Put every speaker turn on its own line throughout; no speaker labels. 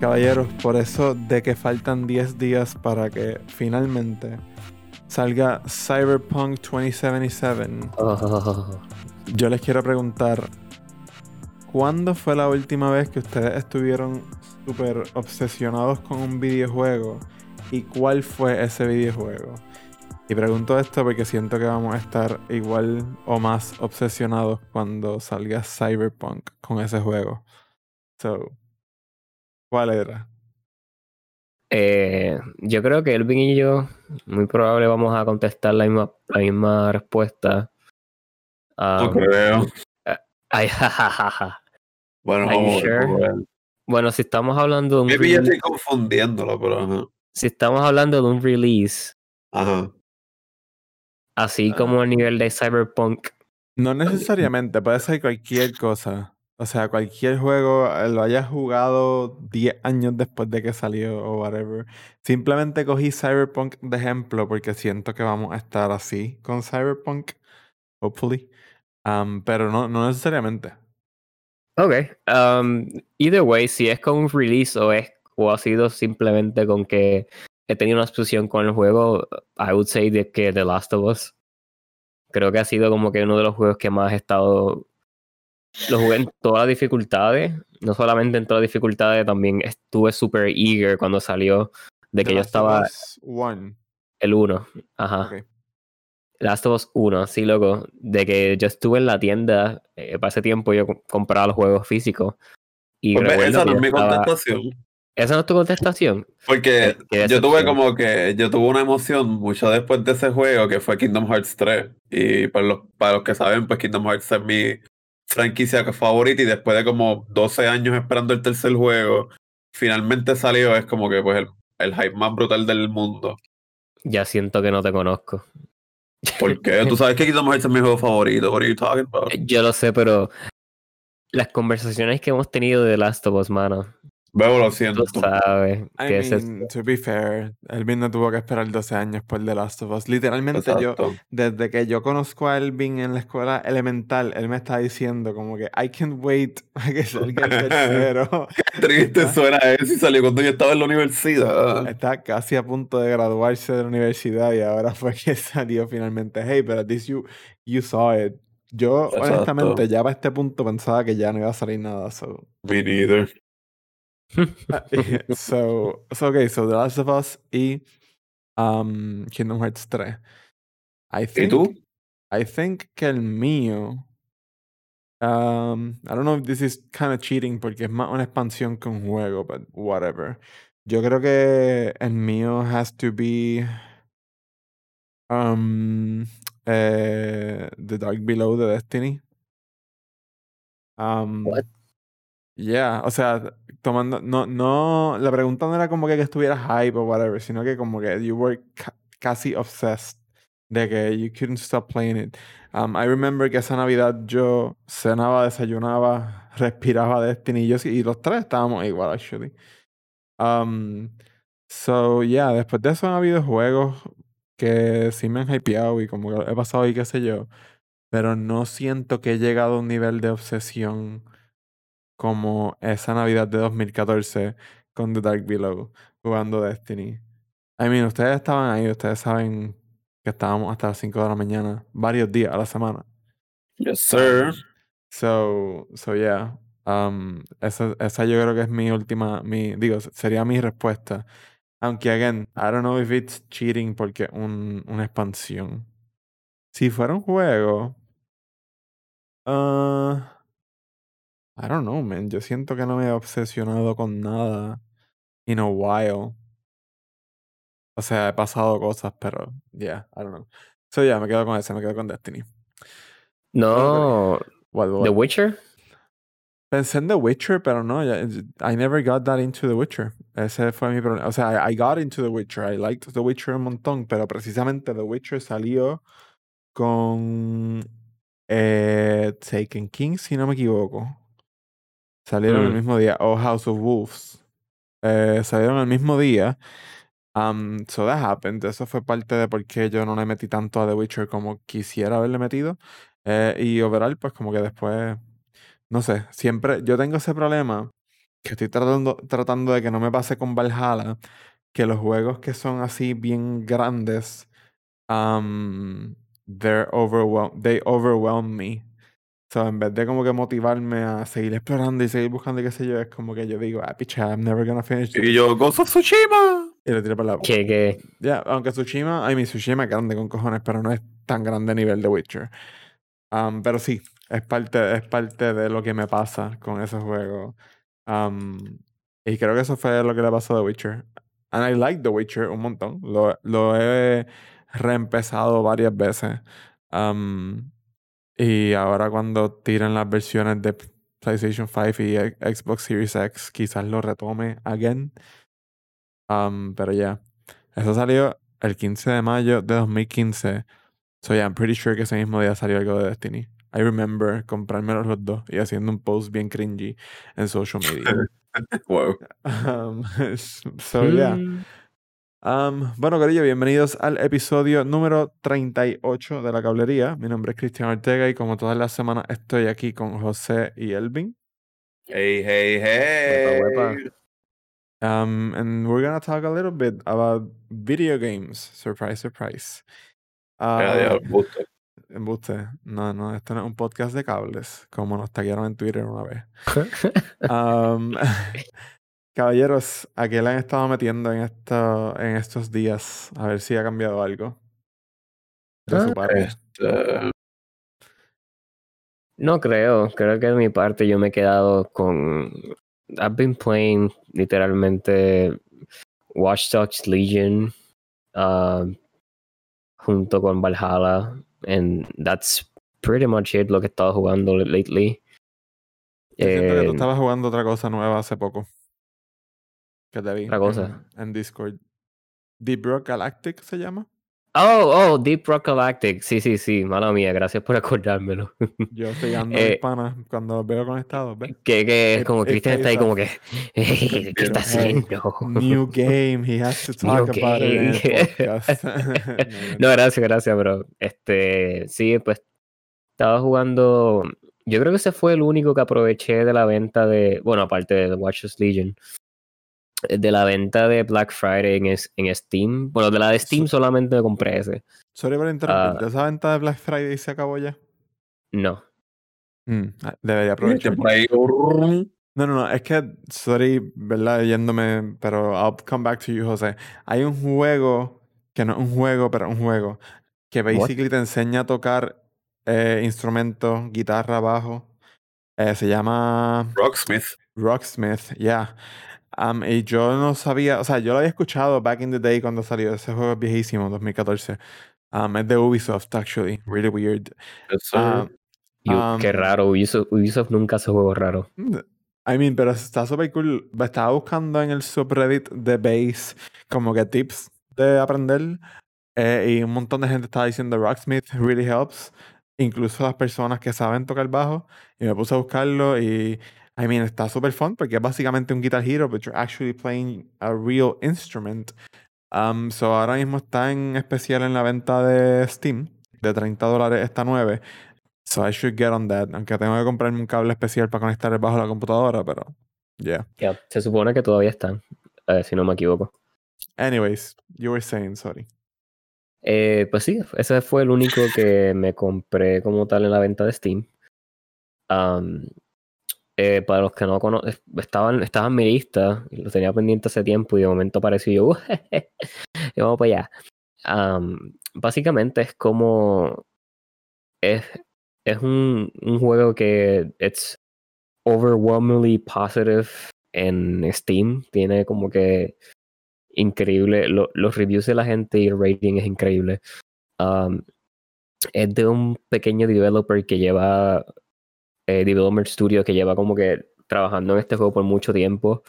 Caballeros, por eso de que faltan 10 días para que finalmente salga Cyberpunk 2077,
Oh,
yo les quiero preguntar, ¿cuándo fue la última vez que ustedes estuvieron súper obsesionados con un videojuego? ¿Y cuál fue ese videojuego? Y pregunto esto porque siento que vamos a estar igual o más obsesionados cuando salga Cyberpunk con ese juego. So, ¿cuál era?
eh, yo creo que Elvin y yo, muy probable vamos a contestar la misma, la misma respuesta.
No
Um,
creo.
ay, jajajaja.
Bueno, vamos
sure? Bueno, si estamos hablando de un
Maybe ya estoy confundiéndolo, pero ajá.
si estamos hablando de un release,
Ajá.
Así
Ah.
como el nivel de Cyberpunk,
No necesariamente, puede ser cualquier cosa. O sea, cualquier juego eh, lo hayas jugado 10 años después de que salió o whatever. Simplemente cogí Cyberpunk de ejemplo porque siento que vamos a estar así con Cyberpunk, hopefully. Um, pero no, no necesariamente.
Ok. Um, either way, si es con un release o es o ha sido simplemente con que he tenido una exposición con el juego, I would say de que The Last of Us. Creo que ha sido como que uno de los juegos que más he estado. Lo jugué en todas las dificultades. No solamente en todas las dificultades, también estuve super eager cuando salió. De que
The
yo
Last of
estaba
Us One.
el 1. Ajá.
Ok.
Last of Us 1, sí, loco. De que yo estuve en la tienda, eh, para ese tiempo yo com- compraba los juegos físicos. Y
Pues,
recuerdo
esa no es mi
estaba-
contestación.
¿Esa no es tu contestación?
Porque
Eh,
yo tuve como que, yo tuve una emoción mucho después de ese juego que fue Kingdom Hearts 3. Y para los, para los que saben, pues Kingdom Hearts es mi franquicia favorita y después de como 12 años esperando el tercer juego, finalmente salió, es como que pues el, el hype más brutal del mundo.
Ya siento que no te conozco.
¿Por qué? Tú sabes que Kingdom Hearts es mi juego favorito. What are you talking about?
Yo lo sé, pero las conversaciones que hemos tenido de Last of Us, mano,
Bebo, lo siento.
tú sabes
I mean, to be fair, Elvin no tuvo que esperar 12 años por The Last of Us. Literalmente yo, desde que yo conozco a Elvin en la escuela elemental, él me está diciendo como que I can't wait a que salga el tercero.
Qué triste suena eso y salió cuando yo estaba en la universidad.
Está casi a punto de graduarse de la universidad y ahora fue que salió finalmente. Hey, but at least you, you saw it. Yo,
Exacto.
honestamente, ya para este punto pensaba que ya no iba a salir nada. So,
Me neither.
so, so okay, so The Last of Us y um, Kingdom Hearts 3. I
¿Y
think,
tú?
I think que el mío. Um, I don't know if this is kind of cheating porque es más una expansión que un juego, but whatever. Yo creo que el mío has to be um, eh, The Dark Below de Destiny. Um,
What?
Yeah, o sea, tomando, no, no, la pregunta no era como que, que estuvieras hype o whatever, sino que como que you were ca- casi obsessed de que you couldn't stop playing it. Um, I remember que esa Navidad yo cenaba, desayunaba, respiraba Destiny y y los tres estábamos igual, actually. Um, so, yeah, después de eso han habido juegos que sí me han hypeado y como que he pasado y qué sé yo, pero no siento que he llegado a un nivel de obsesión como esa Navidad de 2014 con The Dark Below jugando Destiny. I mean, ustedes estaban ahí, ustedes saben que estábamos hasta las 5 de la mañana, varios días a la semana.
Yes, sir.
So, so yeah. Um, esa, esa yo creo que es mi última, mi, digo, sería mi respuesta. Aunque, again, I don't know if it's cheating porque un, una expansión. Si fuera un juego, uh, I don't know, man. Yo siento que no me he obsesionado con nada in a while. O sea, he pasado cosas, pero yeah, I don't know. So yeah, me quedo con ese, me quedo con Destiny.
No,
What, what?
The Witcher.
Pensé en The Witcher, pero no, ya- I never got that into The Witcher. Ese fue mi problema. O sea, I, I got into The Witcher. I liked The Witcher un montón, pero precisamente The Witcher salió con eh, Taken King, si no me equivoco. Salieron el
Mm.
mismo día. O House of Wolves. Eh, salieron el mismo día. Um, so that happened. Eso fue parte de por qué yo no le metí tanto a The Witcher como quisiera haberle metido. Eh, y overall, pues como que después, no sé, siempre, yo tengo ese problema que estoy tratando, tratando de que no me pase con Valhalla, que los juegos que son así bien grandes, um, they're overwhelm, they overwhelm me. So, en vez de como que motivarme a seguir explorando y seguir buscando y qué sé yo, es como que yo digo, ah, picha, I'm never gonna finish this.
Y yo, Ghost of Tsushima.
Y lo tiro para la
Que, que
Ya, aunque Tsushima, ay, mi Tsushima es grande con cojones, pero no es tan grande a nivel de Witcher. Um, pero sí, es parte, es parte de lo que me pasa con ese juego. Um, y creo que eso fue lo que le pasó a The Witcher. And I like The Witcher un montón. Lo, lo he reempezado varias veces. Um, y ahora cuando tiran las versiones de PlayStation 5 y Xbox Series X, quizás lo retome again. Um, pero ya. Eso salió el 15 de mayo de 2015. So yeah, I'm pretty sure que ese mismo día salió algo de Destiny. I remember comprármelo los dos y haciendo un post bien cringy en social media.
Wow.
Um, so yeah. Um, bueno, Corillo, bienvenidos al episodio número 38 de La Cablería. Mi nombre es Cristian Ortega y como todas las semanas estoy aquí con José y Elvin.
Hey, hey, hey.
Um, and we're gonna talk a little bit about video games. Surprise, surprise. Uh,
gusto.
embuste. No, no, esto no es un podcast de cables, como nos taguearon en Twitter una vez. Um, caballeros, ¿a qué le han estado metiendo en, esto, en estos días? A ver si ha cambiado algo. De su
Ah,
parte.
Este,
No creo, creo que de mi parte yo me he quedado con. I've been playing literalmente Watch Dogs Legion uh, junto con Valhalla, and that's pretty much it lo que he estado jugando lately.
Yo siento que tú
Eh,
estabas jugando otra cosa nueva hace poco. Que te vi.
¿Otra cosa?
En, en Discord. Deep Rock Galactic se llama.
Oh, oh, Deep Rock Galactic. Sí, sí, sí, mala mía, gracias por acordármelo.
Yo estoy ando
Eh,
mis panas cuando los veo conectados, ¿ves?
que, que
It-
como Cristian está ahí como que, ¿qué está haciendo?
New game, he has to talk
New
about it in.
No, gracias, gracias, bro. Este, sí, pues estaba jugando. Yo creo que ese fue el único que aproveché de la venta de. Bueno, aparte de Watch Dogs Legion. De la venta de Black Friday en, es- en Steam. Bueno, de la de Steam solamente me compré ese.
Sorry por interrumpirte.
Ah.
¿Esa venta de Black Friday se acabó ya?
No.
Mm, ah, debería aprovechar. No, no, no, es que, sorry, ¿verdad? Yéndome, pero I'll come back to you, José. Hay un juego, que no es un juego, pero un juego, que basically te enseña a tocar eh, instrumentos, guitarra, bajo. Eh, se llama
Rocksmith.
Rocksmith, yeah. Um, y yo no sabía, o sea, yo lo había escuchado back in the day cuando salió. Ese juego es viejísimo, 2014. Um, es de Ubisoft, actually. Really weird. Ah,
Y- qué
Um,
raro. Ubisoft, Ubisoft nunca hace juegos raros.
I mean, pero está súper cool. Estaba buscando en el subreddit de Base como que tips de aprender eh, y un montón de gente estaba diciendo Rocksmith really helps. Incluso las personas que saben tocar bajo. Y me puse a buscarlo y, I mean, está súper fun porque es básicamente un Guitar Hero, but you're actually playing a real instrument. Um, so ahora mismo está en especial en la venta de Steam. De 30 dólares está 9. So I should get on that. Aunque tengo que comprarme un cable especial para conectar el bajo a la computadora, pero. Yeah.
Ya, se supone que todavía están, eh, si no me equivoco.
Anyways, you were saying, sorry.
Eh, pues sí, ese fue el único que me compré como tal en la venta de Steam. Am, eh, para los que no conocen, estaban, estaba en mi lista, lo tenía pendiente hace tiempo y de momento apareció yo, "Uh, y vamos para allá. Am, básicamente es como, es, es un, un juego que it's overwhelmingly positive en Steam, tiene como que increíble. lo- los reviews de la gente y el rating es increíble. Es de un pequeño developer que lleva, eh, Development Studio, que lleva como que trabajando en este juego por mucho tiempo.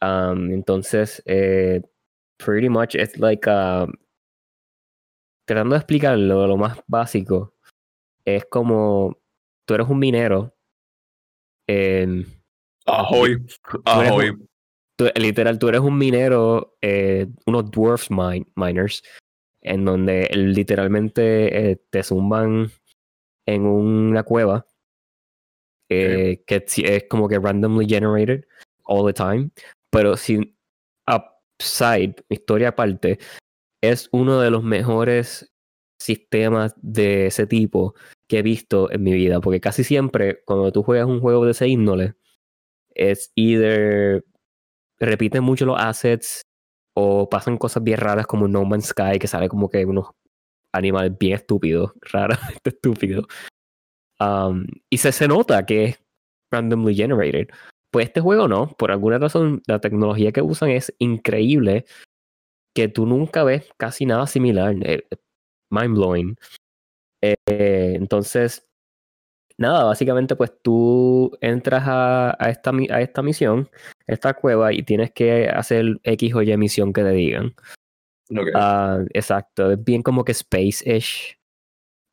Um, entonces, eh, pretty much it's like, uh, tratando de explicarlo, lo más básico, es como, tú eres un minero. em,
Ahoy. Ahoy.
tú- literal, tú eres un minero, eh, unos dwarf mine- miners, en donde literalmente eh, te zumban en una cueva eh, es como que randomly generated all the time, pero sin upside, historia aparte, es uno de los mejores sistemas de ese tipo que he visto en mi vida, porque casi siempre cuando tú juegas un juego de ese índole, es either repiten mucho los assets o pasan cosas bien raras como No Man's Sky, que sale como que unos animales bien estúpidos, raramente estúpidos. Um, y se, se nota que es randomly generated. Pues este juego no, por alguna razón la tecnología que usan es increíble, que tú nunca ves casi nada similar. eh, mind blowing. Eh, entonces, nada, básicamente pues tú entras a, a esta, a esta misión, esta cueva, y tienes que hacer X o Y misión que te digan. Ah, exacto, es bien como que space-ish.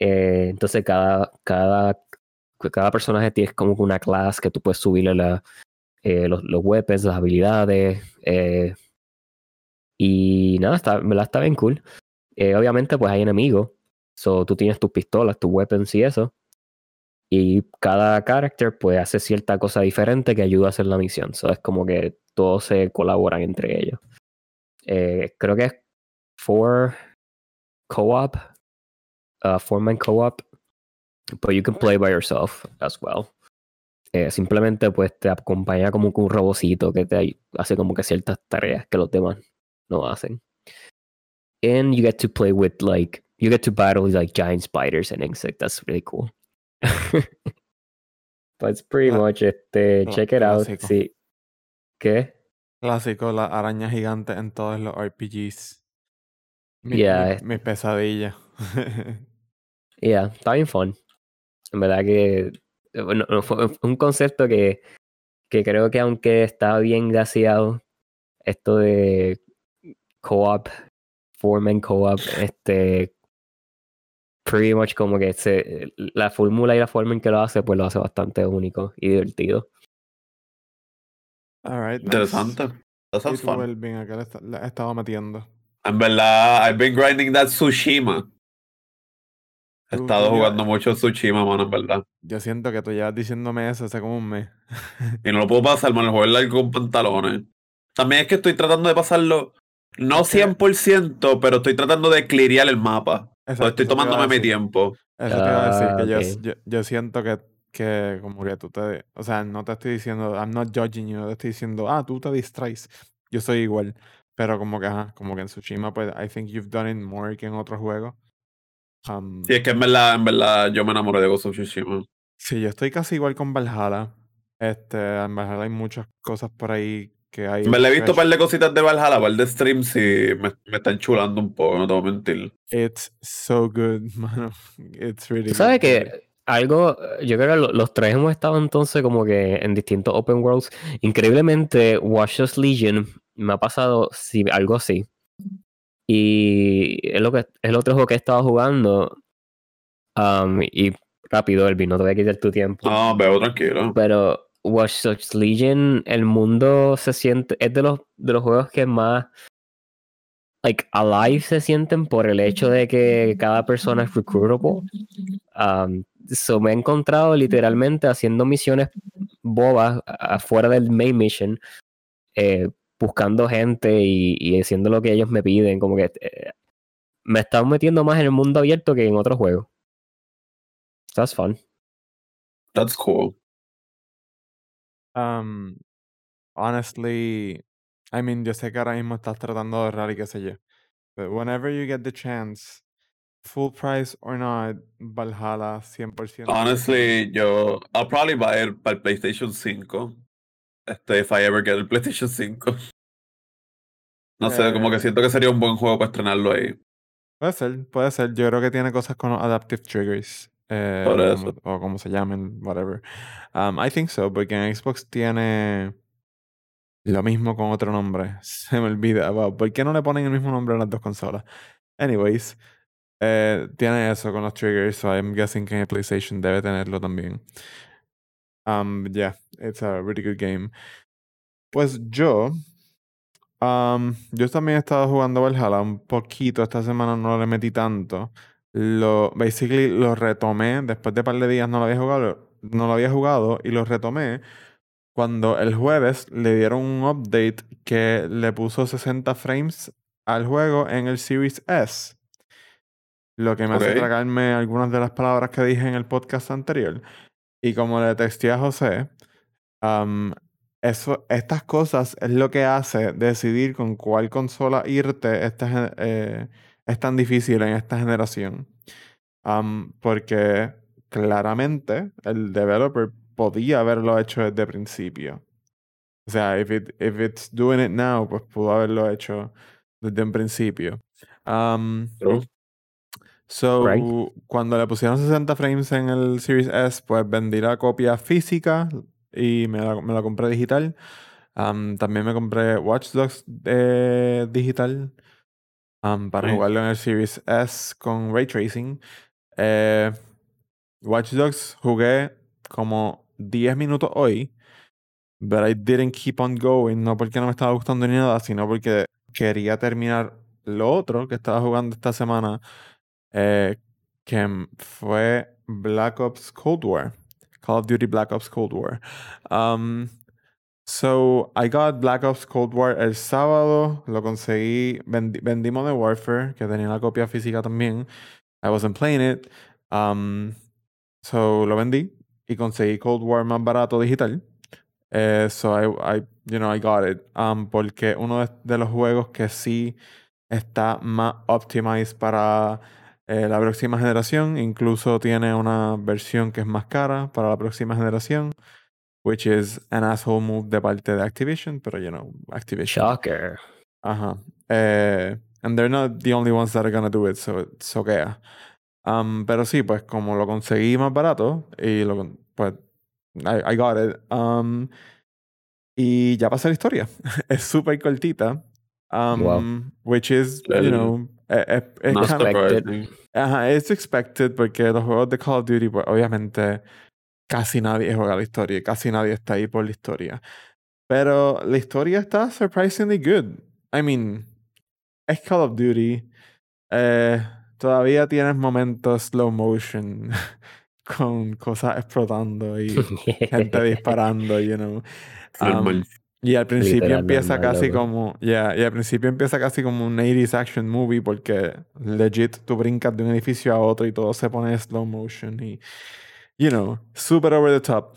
Eh, entonces cada, cada, cada personaje tiene como una clase que tú puedes subirle eh, los, weapons, las habilidades. eh, y nada, está, verdad está bien cool. Obviamente pues hay enemigos. So tú tienes tus pistolas, tus weapons y eso. Y cada character pues hace cierta cosa diferente que ayuda a hacer la misión. So es como que todos se colaboran entre ellos. Creo que es four co-op, uh, co-op, but you can play by yourself as well. Eh, simplemente pues te acompaña como que un robocito que te hace como que ciertas tareas que los demás no hacen. And you get to play with like you get to battle like giant spiders and insects. That's really cool. But it's pretty much este,
cla-
check it out.
clásico.
Sí. ¿Qué?
Clásico, la araña gigante en todos los RPGs. Mi,
Yeah,
mi- mi pesadilla.
Yeah, está bien fun. En verdad que eh, bueno, no, fue un concepto que, que creo que aunque está bien gaseado, esto de co-op, four-man co-op, este, pretty much como que se, la fórmula y la forma en que lo hace, pues lo hace bastante único y divertido.
Alright, nice.
Interesante. That sounds fun.
Elvin, ¿a qué le, esta- le has estado metiendo?
En verdad, I've been grinding that Tsushima. He estado
tú
jugando mucho Tsushima, mano, en verdad.
Yo siento que tú llevas diciéndome eso hace como un mes.
Y no lo puedo pasar, mano, el juego es largo con pantalones. También es que estoy tratando de pasarlo, no
que-
100%, pero estoy tratando de clearear el mapa.
Exacto,
estoy tomándome mi tiempo.
Eso te iba a decir
Ah,
que yo,
ok.
yo, yo siento que, que como que tú te... O sea, no te estoy diciendo, I'm not judging you, no te estoy diciendo, ah, tú te distraes. Yo soy igual. Pero como que, ajá, como que en Tsushima, pues, I think you've done it more que en otros juegos. Um,
Sí, es que en verdad, en verdad, yo me enamoré de Ghost of Tsushima.
sí, yo estoy casi igual con Valhalla. Este, en Valhalla hay muchas cosas por ahí que hay...
Me le he visto un par de cositas de Valhalla, un par de streams y me, me están chulando un poco, no te voy a mentir.
It's so good, mano. It's really
Tú sabes que algo, yo creo que lo- los tres hemos estado entonces como que en distintos open worlds. Increíblemente, Watch Dogs Legion me ha pasado sí, algo así. Y es, lo que, es el otro juego que he estado jugando. um, y rápido, Elvin, no te voy a quitar tu tiempo.
No, veo tranquilo.
Pero Watch Dogs Legion, el mundo se siente, es de los, de los juegos que más like alive se sienten por el hecho de que cada persona es recruitable. Um, so me he encontrado literalmente haciendo misiones bobas afuera del main mission, eh, buscando gente y, y haciendo lo que ellos me piden. Como que eh, me están metiendo más en el mundo abierto que en otros juegos. That's fun.
That's cool.
Um, honestly, I mean, yo sé que ahora mismo estás tratando de ahorrar y qué sé yo. But whenever you get the chance, full price or not, Valhalla 100%.
Honestly, yo, I'll probably buy it para PlayStation 5. Este, if I ever get el PlayStation 5. No sé, como que
Eh.
siento que sería un buen juego para estrenarlo ahí.
Puede ser, puede ser. Yo creo que tiene cosas con los adaptive triggers. eh,
Por
o,
eso.
como, o como se llamen, whatever. Um, I think so, porque en Xbox tiene lo mismo con otro nombre. Se me olvida. Wow, ¿Por qué no le ponen el mismo nombre a las dos consolas? Anyways, eh, tiene eso con los triggers, so I'm guessing que en PlayStation debe tenerlo también. Um, yeah, it's a really good game. Pues yo, um, yo también he estado jugando Valhalla un poquito. Esta semana no le metí tanto. lo, basically lo retomé, después de un par de días no lo había jugado, no lo había jugado y lo retomé cuando el jueves le dieron un update que le puso 60 frames al juego en el Series S. Lo que me hace tragarme algunas de las palabras que dije en el podcast anterior. Y como le texté a José, eso, estas cosas es lo que hace decidir con cuál consola irte esta eh, es tan difícil en esta generación. Porque claramente el developer podía haberlo hecho desde el principio. O sea, if, it, if it's doing it now, pues pudo haberlo hecho desde un principio.
True.
So,
Right.
cuando le pusieron 60 frames en el Series S, pues vendí la copia física y me la, me la compré digital. Am, también me compré Watch Dogs eh, digital para jugarlo en el Series S con Ray Tracing. Eh, Watch Dogs jugué como 10 minutos hoy, but I didn't keep on going, no porque no me estaba gustando ni nada, sino porque quería terminar lo otro que estaba jugando esta semana, eh, que fue Black Ops Cold War. Call of Duty Black Ops Cold War. Um, so, I got Black Ops Cold War el sábado, lo conseguí, vendi, vendí Modern Warfare, que tenía la copia física también. I wasn't playing it. Um, so, lo vendí y conseguí Cold War más barato digital. Eh, so, I, I, you know, I got it. Um, porque uno de, de los juegos que sí está más optimized para eh, la próxima generación. Incluso tiene una versión que es más cara para la próxima generación. Which is an asshole move de parte de Activision, pero you know, Activision.
Shocker.
Ajá. Eh, and they're not the only ones that are gonna do it, so it's okay. Um, pero sí, pues como lo conseguí más barato y lo pues I, I got it. Um, y ya pasé la historia. es súper cortita. Um,
Wow.
Which is, you know, eh, eh, es
Not
kind of-
Expected.
Ajá, es expected porque los juegos de Call of Duty, pues obviamente casi nadie juega la historia, casi nadie está ahí por la historia. Pero la historia está surprisingly good. I mean, es Call of Duty. eh, todavía tienes momentos slow motion con cosas explotando y gente disparando, you know. Um, y al principio empieza
normal,
casi
loco.
como, yeah, y al principio empieza casi como un 80s action movie porque legit tú brincas de un edificio a otro y todo se pone slow motion y, you know, super over the top.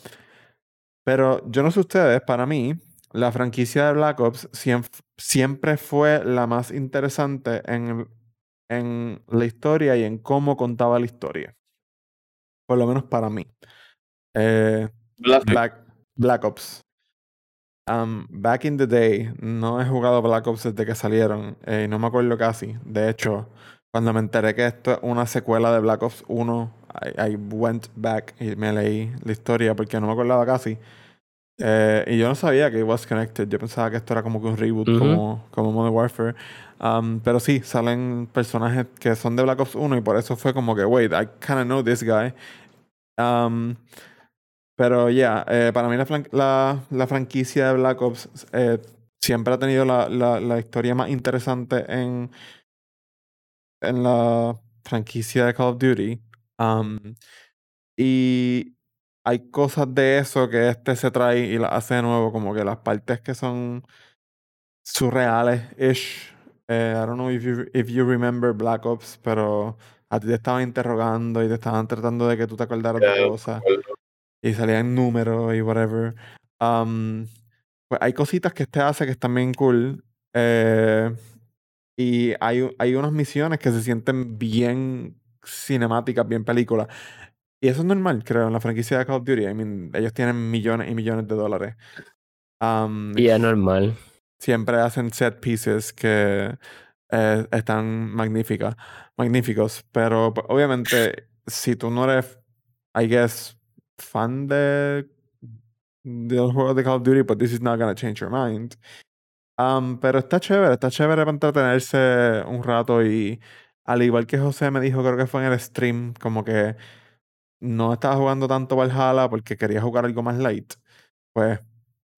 Pero yo no sé ustedes, para mí, la franquicia de Black Ops siem- siempre fue la más interesante en, en la historia y en cómo contaba la historia. Por lo menos para mí. Eh. Black, Black Ops. Um, back in the day, no he jugado Black Ops desde que salieron. eh, y no me acuerdo casi. De hecho, cuando me enteré que esto es una secuela de Black Ops 1, I, I went back y me leí la historia porque no me acordaba casi. Eh, y yo no sabía que it was connected. Yo pensaba que esto era como que un reboot, como, como Modern Warfare. Um, pero sí, salen personajes que son de Black Ops 1 y por eso fue como que, wait, I kind of know this guy. Um, pero ya, eh, para mí la, la, la franquicia de Black Ops eh, siempre ha tenido la, la, la historia más interesante en, en la franquicia de Call of Duty. Um, y hay cosas de eso que este se trae y las hace de nuevo, como que las partes que son surreales-ish. Eh, I don't know if you, if you remember Black Ops, pero a ti te estaban interrogando y te estaban tratando de que tú te acordaras de
Ya,
cosas. Y salían números y whatever. Um, pues hay cositas que este hace que están bien cool. eh, y hay, hay unas misiones que se sienten bien cinemáticas, bien películas. Y eso es normal, creo, en la franquicia de Call of Duty. I mean, ellos tienen millones y millones de dólares. Um,
Y es normal.
siempre hacen set pieces que eh, están magníficas, magníficos. Pero pues, obviamente, si tú no eres, I guess, fan de, de los juegos de Call of Duty, pues this is not gonna change your mind. Um, pero está chévere, está chévere para entretenerse un rato y al igual que José me dijo, creo que fue en el stream, como que no estaba jugando tanto Valhalla porque quería jugar algo más light. Pues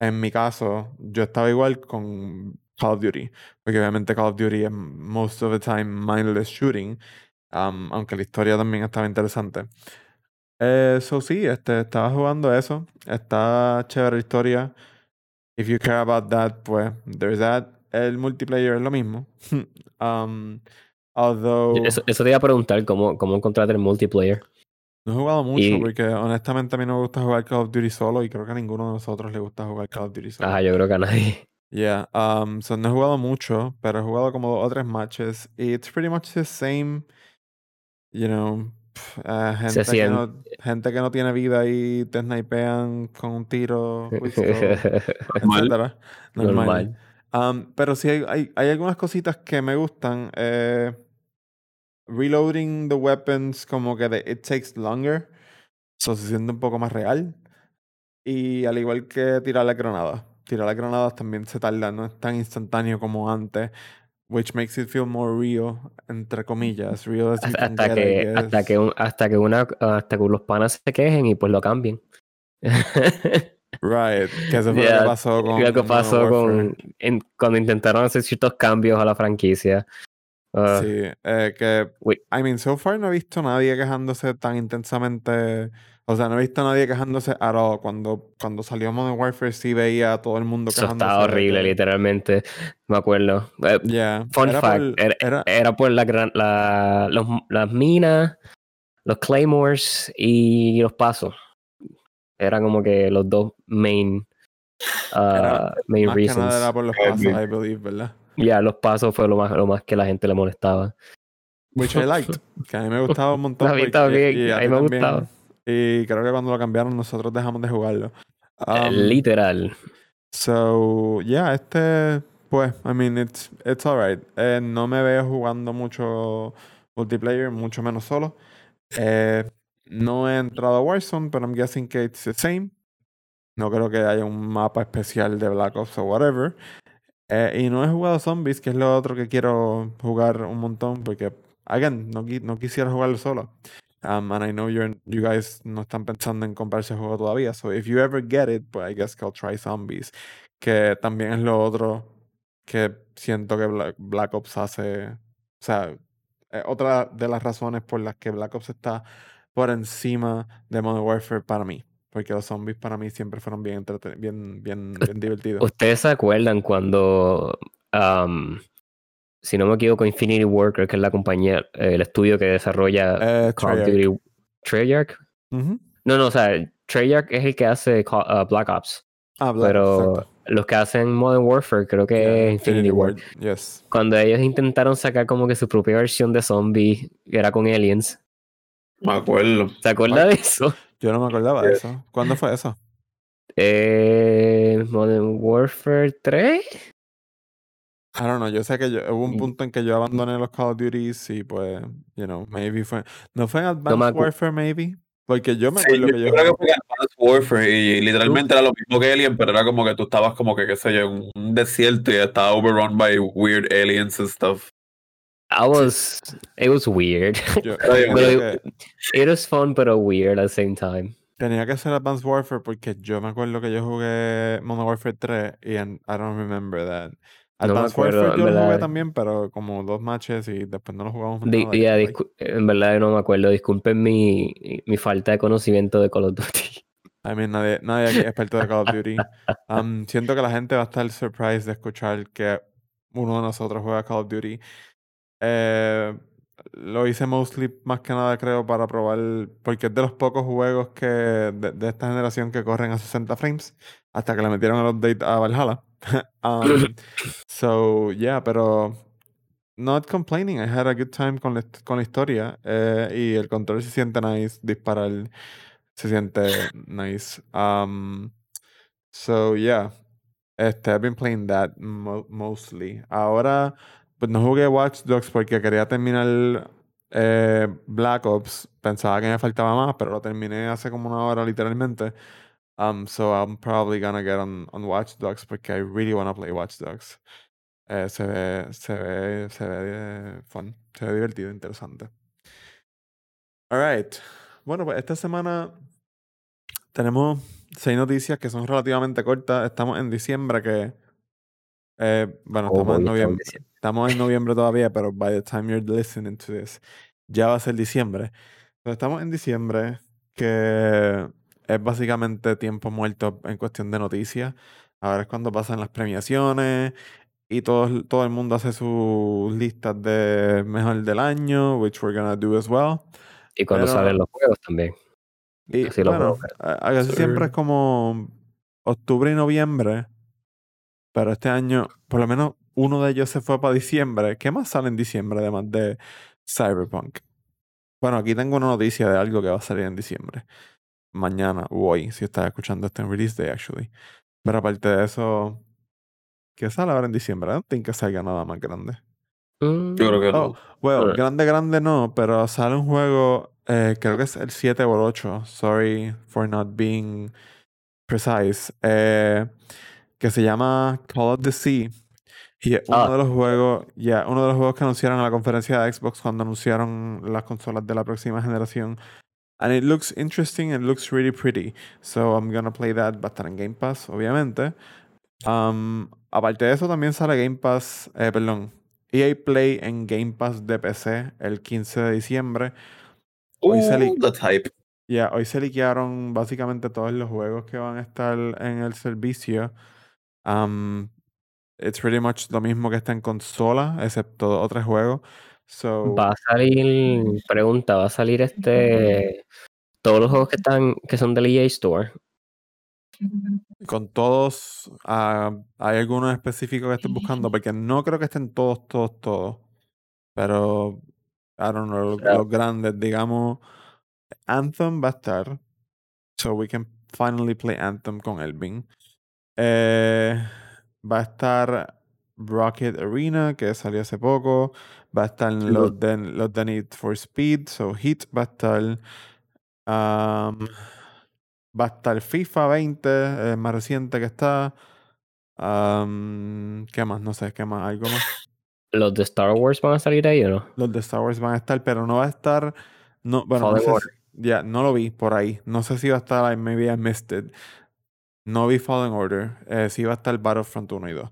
en mi caso, yo estaba igual con Call of Duty, porque obviamente Call of Duty es most of the time mindless shooting. Um, aunque la historia también estaba interesante. Eh, so sí, este, estaba jugando eso. Está chévere la historia. If you care about that, pues, there's that. El multiplayer es lo mismo. um, although,
Eso, eso te iba a preguntar, ¿cómo, cómo encontraste el multiplayer?
no he jugado mucho
y-
porque honestamente a mí no me gusta jugar Call of Duty solo y creo que a ninguno de nosotros le gusta jugar Call of Duty solo.
Ajá, yo creo que a nadie.
Yeah, um, so no he jugado mucho, pero he jugado como dos o tres matches. Y it's pretty much the same, you know, eh, gente, que no, gente que no tiene vida y te snipean con un tiro, whistle,
Normal.
etcétera. Normal.
Normal.
Um, pero sí hay, hay, hay algunas cositas que me gustan. Eh, reloading the weapons como que de, it takes longer. So se siente un poco más real. Y al igual que tirar las granadas. Tirar las granadas también se tarda, no es tan instantáneo como antes. Which makes it feel more real, entre comillas. Real as you
Hasta,
can
hasta
get,
que, hasta que un- hasta que una hasta que los panas se quejen y pues lo cambien.
Right. Que eso fue lo
Yeah,
que pasó con.
Lo que pasó con en- cuando intentaron hacer ciertos cambios a la franquicia. Ah,
Sí, eh, que,
Wait.
I mean, so far no he visto nadie quejándose tan intensamente, o sea, no he visto nadie quejándose at all. Cuando, cuando salió Modern Warfare sí veía a todo el mundo
Eso
quejándose.
estaba horrible,
que-
literalmente. Me acuerdo. Eh,
Yeah,
Fun
era
fact,
por-
era,
era-
era por la gran, la, los- las minas, los claymores y los pasos. Eran como que los dos main, ah,
Era
main
más que
reasons.
nada era por los
Eh,
pasos. I believe, ¿verdad?
Ya, los pasos fue lo más, lo más que la gente le molestaba.
Which I liked, que a mí me gustaba un montón.
A mí también,
y
a
ti
mí me
también.
gustaba.
Y creo que cuando lo cambiaron nosotros dejamos de jugarlo. Um,
Literal.
So, yeah, este, pues, I mean, it's, it's alright. Eh, no me veo jugando mucho multiplayer, mucho menos solo. Eh, no he entrado a Warzone, pero I'm guessing que it's the same. No creo que haya un mapa especial de Black Ops o whatever. Eh, y no he jugado Zombies, que es lo otro que quiero jugar un montón, porque, again, no, no quisiera jugarlo solo. Um, and I know you're, you guys no están pensando en comprarse el juego todavía. So if you ever get it, pues I guess que I'll try Zombies. Que también es lo otro que siento que Black, Black Ops hace. O sea, eh, otra de las razones por las que Black Ops está por encima de Modern Warfare para mí. Porque los zombies para mí siempre fueron bien, bien, bien, bien divertidos.
¿Ustedes se acuerdan cuando, am, si no me equivoco, Infinity War, creo que es la compañía, eh, el estudio que desarrolla
Eh,
Call of
Treyarch.
Duty. ¿Treyarch?
Ujú.
No, no, o sea, Treyarch es el que hace Call- ah, Black Ops,
Ah, Black Ops,
pero
exacto.
los que hacen Modern Warfare creo que
Yeah,
es Infinity War.
Yes.
Cuando ellos intentaron sacar como que su propia versión de zombie, que era con aliens.
Me acuerdo.
¿Se acuerdan de eso?
Yo no me acordaba de eso. ¿Cuándo fue eso?
Eh, Modern Warfare 3.
I don't know, yo sé que yo- hubo un punto en que yo abandoné los Call of Duties y pues, you know, maybe fue. ¿No fue en Advanced
acu-
Warfare, maybe? Porque yo me
Sí,
acuerdo
yo,
que
yo
yo.
creo que
jugué-
fue Advanced Warfare y literalmente era lo mismo que Alien, pero era como que tú estabas como que, qué sé yo, en un desierto y estaba overrun by weird aliens and stuff.
I was, it was weird.
yo-
Pero
que
It was fun, pero weird at the same time.
tenía que ser Advanced Warfare porque yo me acuerdo que yo jugué Modern Warfare 3 y I don't remember that.
No me
Advanced
acuerdo,
Warfare yo lo jugué
verdad.
también, pero como dos matches y después no lo jugamos
Di-
nada,
ya,
like-
discu- en verdad no me acuerdo. Disculpen mi, mi falta de conocimiento de Call of Duty.
I mean, nadie, nadie aquí es experto de Call of Duty. Um, siento que la gente va a estar surprised de escuchar que uno de nosotros juega Call of Duty. Eh, lo hice mostly más que nada, creo, para probar, porque es de los pocos juegos que de, de esta generación que corren a 60 frames, hasta que le metieron el update a Valhalla. um, so, yeah, pero not complaining. I had a good time con la, con la historia eh, y el control se siente nice, disparar se siente nice. Um, so yeah, este, I've been playing that mo- mostly. Ahora, pues no jugué Watch Dogs porque quería terminar eh, Black Ops. Pensaba que me faltaba más, pero lo terminé hace como una hora literalmente. Um, so I'm probably gonna get on, on Watch Dogs porque I really wanna play Watch Dogs. Eh, se ve, se ve, se ve eh, fun, se ve divertido, interesante. Alright. Bueno, pues esta semana tenemos seis noticias que son relativamente cortas. Estamos en diciembre que... eh, bueno,
Oh,
estamos en noviembre. Estamos en noviembre todavía, pero by the time you're listening to this, ya va a ser diciembre. Entonces, estamos en diciembre, que es básicamente tiempo muerto en cuestión de noticias. Ahora es cuando pasan las premiaciones y todo, todo el mundo hace sus listas de mejor del año, which we're gonna do as well.
Y cuando
Pero-
salen los juegos también.
Y
lo
bueno, a- a siempre es como octubre y noviembre, pero este año por lo menos uno de ellos se fue para diciembre. ¿Qué más sale en diciembre además de Cyberpunk? Bueno, aquí tengo una noticia de algo que va a salir en diciembre. Mañana o hoy, si estás escuchando este en release day, actually. Pero aparte de eso, ¿qué sale ahora en diciembre? I don't think que salga nada más grande.
Mm,
Yo creo que
Oh,
no.
well,
Eh.
grande, grande no, pero sale un juego, eh, creo que es el 7 o el 8, sorry for not being precise, eh, que se llama Call of the Sea. Y es uno
Ah.
de los juegos, ya, uno de los juegos que anunciaron en la conferencia de Xbox cuando anunciaron las consolas de la próxima generación. And it looks interesting, it looks really pretty. So I'm gonna play that, va a estar en Game Pass, obviamente. Um, aparte de eso, también sale Game Pass, eh, perdón, EA Play en Game Pass de PC el 15 de diciembre. Hoy se li-
Uh, the type.
Ya, hoy se liquearon básicamente todos los juegos que van a estar en el servicio. Um, it's pretty much lo mismo que está en consola, excepto otros juegos. So,
Va a salir, pregunta, va a salir este todos los juegos que están, que son del EA Store.
con todos, ah, ¿hay algunos específicos que estés buscando? Porque no creo que estén todos, todos, todos. Pero, I don't know, los grandes, digamos, Anthem va a estar. So we can finally play Anthem con Elvin. Eh, va a estar Rocket Arena, que salió hace poco. Va a estar
Sí,
los de, los de Need for Speed, so Hit va a estar. um, va a estar FIFA 20, el más reciente que está. Um, ¿Qué más? No sé, ¿qué más? ¿Algo más?
¿Los de Star Wars van a salir ahí o no?
Los de Star Wars van a estar, pero no va a estar. No, bueno, no
Fallen
sé
Order.
si- ya, no lo vi por ahí. No sé si va a estar maybe I missed it. No vi Fallen Order. Eh, sí va a estar Battlefront 1 y 2.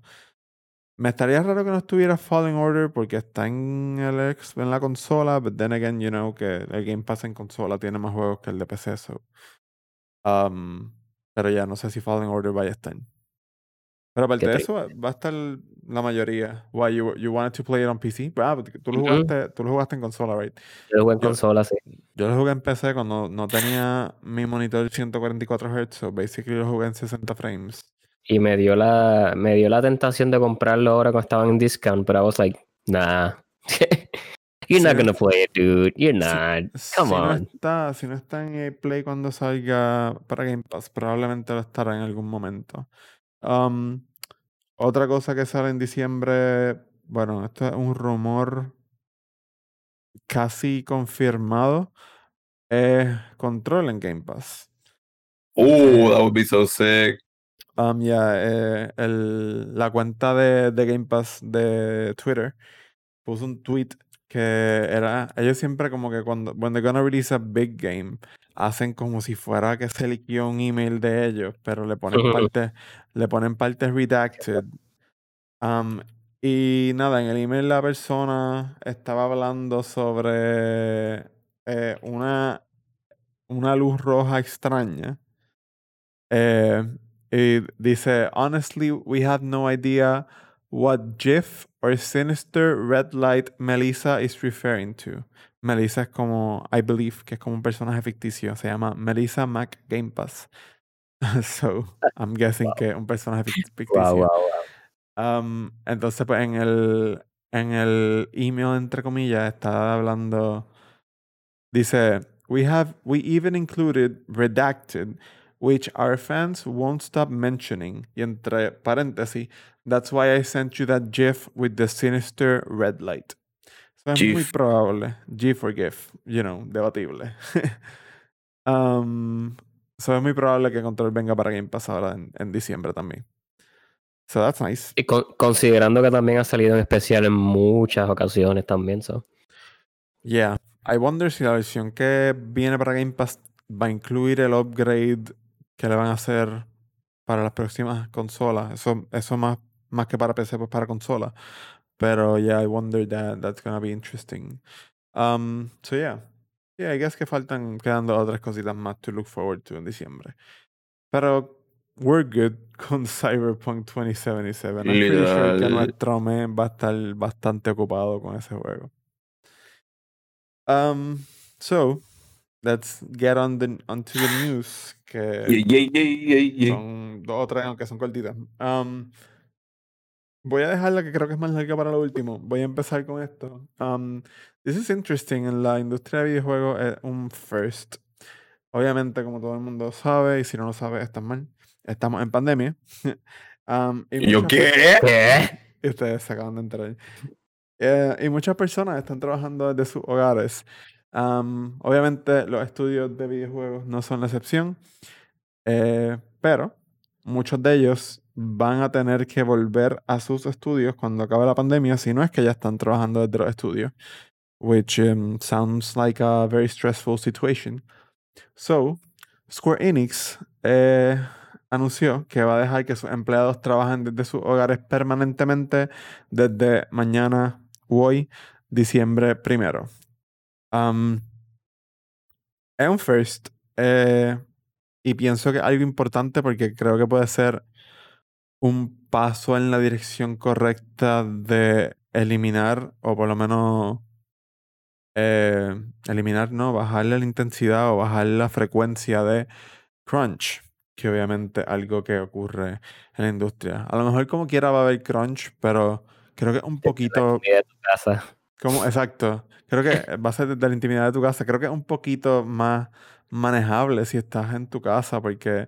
Me estaría raro que no estuviera Fallen Order porque está en, el ex- en la consola, but then again, you know, que el Game Pass en consola tiene más juegos que el de PC, so. Um, pero ya, no sé si Fallen Order vaya a estar. Pero aparte de eso, va a estar la mayoría. Why, you, you wanted to play it on PC? Ah, tú lo jugaste, tú lo jugaste en consola, right?
Yo juego en
Yo-
consola, sí.
Yo lo jugué en PC cuando no tenía mi monitor 144 Hz, so basically lo jugué en 60 frames.
Y me dio la, me dio la tentación de comprarlo ahora cuando estaban en discount, pero I was like, nah. You're not
no-
gonna play it, dude. You're not.
si
Come
no
on.
está, si no está en EA Play cuando salga para Game Pass, probablemente lo estará en algún momento. Um, otra cosa que sale en diciembre, bueno, esto es un rumor casi confirmado, es Control en Game Pass.
Uh, that would be so sick.
Um, ya, eh, el- la cuenta de, de Game Pass de Twitter puso un tweet que era, ellos siempre como que cuando, when they're gonna release a big game, hacen como si fuera que se liqueó un email de ellos, pero le ponen partes, le ponen partes redacted. Um, y nada, en el email la persona estaba hablando sobre eh, una, una luz roja extraña. Eh, y dice, honestly, we have no idea what GIF or sinister red light Melissa is referring to. Melissa es como, I believe, que es como un personaje ficticio. Se llama Melissa Mac Game Pass. so, I'm guessing que es un personaje fic- ficticio.
Wow, wow, wow.
Um, entonces, pues en el, en el email, entre comillas, está hablando. Dice: We have, we even included redacted, which our fans won't stop mentioning. Y entre paréntesis, that's why I sent you that GIF with the sinister red light. So es muy probable. GIF or GIF, you know, debatible. um, so es muy probable que Control venga para Game Pass ahora en, en diciembre también. So that's nice.
Y con- considerando que también ha salido en especial en muchas ocasiones también, so.
Yeah. I wonder si la versión que viene para Game Pass va a incluir el upgrade que le van a hacer para las próximas consolas. Eso, eso más, más que para PC, pues para consola. Pero yeah, I wonder that that's gonna be interesting. Um, so yeah. Yeah, I guess que faltan, quedan dos o tres cositas más to look forward to en diciembre. Pero we're good con Cyberpunk 2077. I'm pretty sure que nuestro mes va a estar bastante ocupado con ese juego. Um, so, let's get on the, onto the news. Que
yay, yay, yay.
son dos o tres, aunque son cortitas. Um, voy a dejar la que creo que es más larga para lo último. Voy a empezar con esto. Um, this is interesting. En la industria de videojuegos es un first. Obviamente, como todo el mundo sabe, y si no lo sabe, están mal. Estamos en pandemia. Um, y
¿Y yo qué?
Y ustedes se acaban de enterar. Eh, y muchas personas están trabajando desde sus hogares. Am, obviamente los estudios de videojuegos no son la excepción, eh, pero muchos de ellos van a tener que volver a sus estudios cuando acabe la pandemia, si no es que ya están trabajando desde los estudios, which um, sounds like a very stressful situation. So, Square Enix eh, anunció que va a dejar que sus empleados trabajen desde sus hogares permanentemente desde mañana hoy, diciembre primero. Um, es un first eh, y pienso que algo importante porque creo que puede ser un paso en la dirección correcta de eliminar o por lo menos eh, eliminar, no, bajarle la intensidad o bajar la frecuencia de crunch, que obviamente es algo que ocurre en la industria. A lo mejor como quiera va a haber crunch, pero creo que un poquito
De tu casa.
Como, exacto. Creo que va a ser desde la intimidad de tu casa. Creo que es un poquito más manejable si estás en tu casa, porque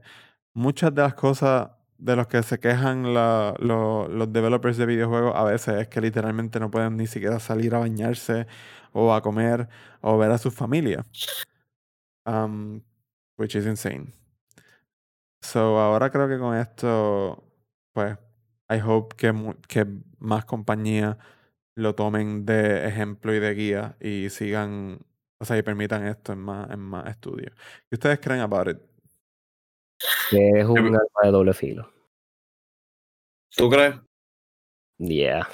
muchas de las cosas de los que se quejan la- lo- los developers de videojuegos a veces es que literalmente no pueden ni siquiera salir a bañarse o a comer o ver a su familia. Um, which is insane. So ahora creo que con esto, pues, I hope que, que más compañías lo tomen de ejemplo y de guía y sigan, o sea, y permitan esto en más, en más estudios. ¿Qué ustedes creen about it?
Que es un arma de doble filo.
¿Tú crees?
Yeah.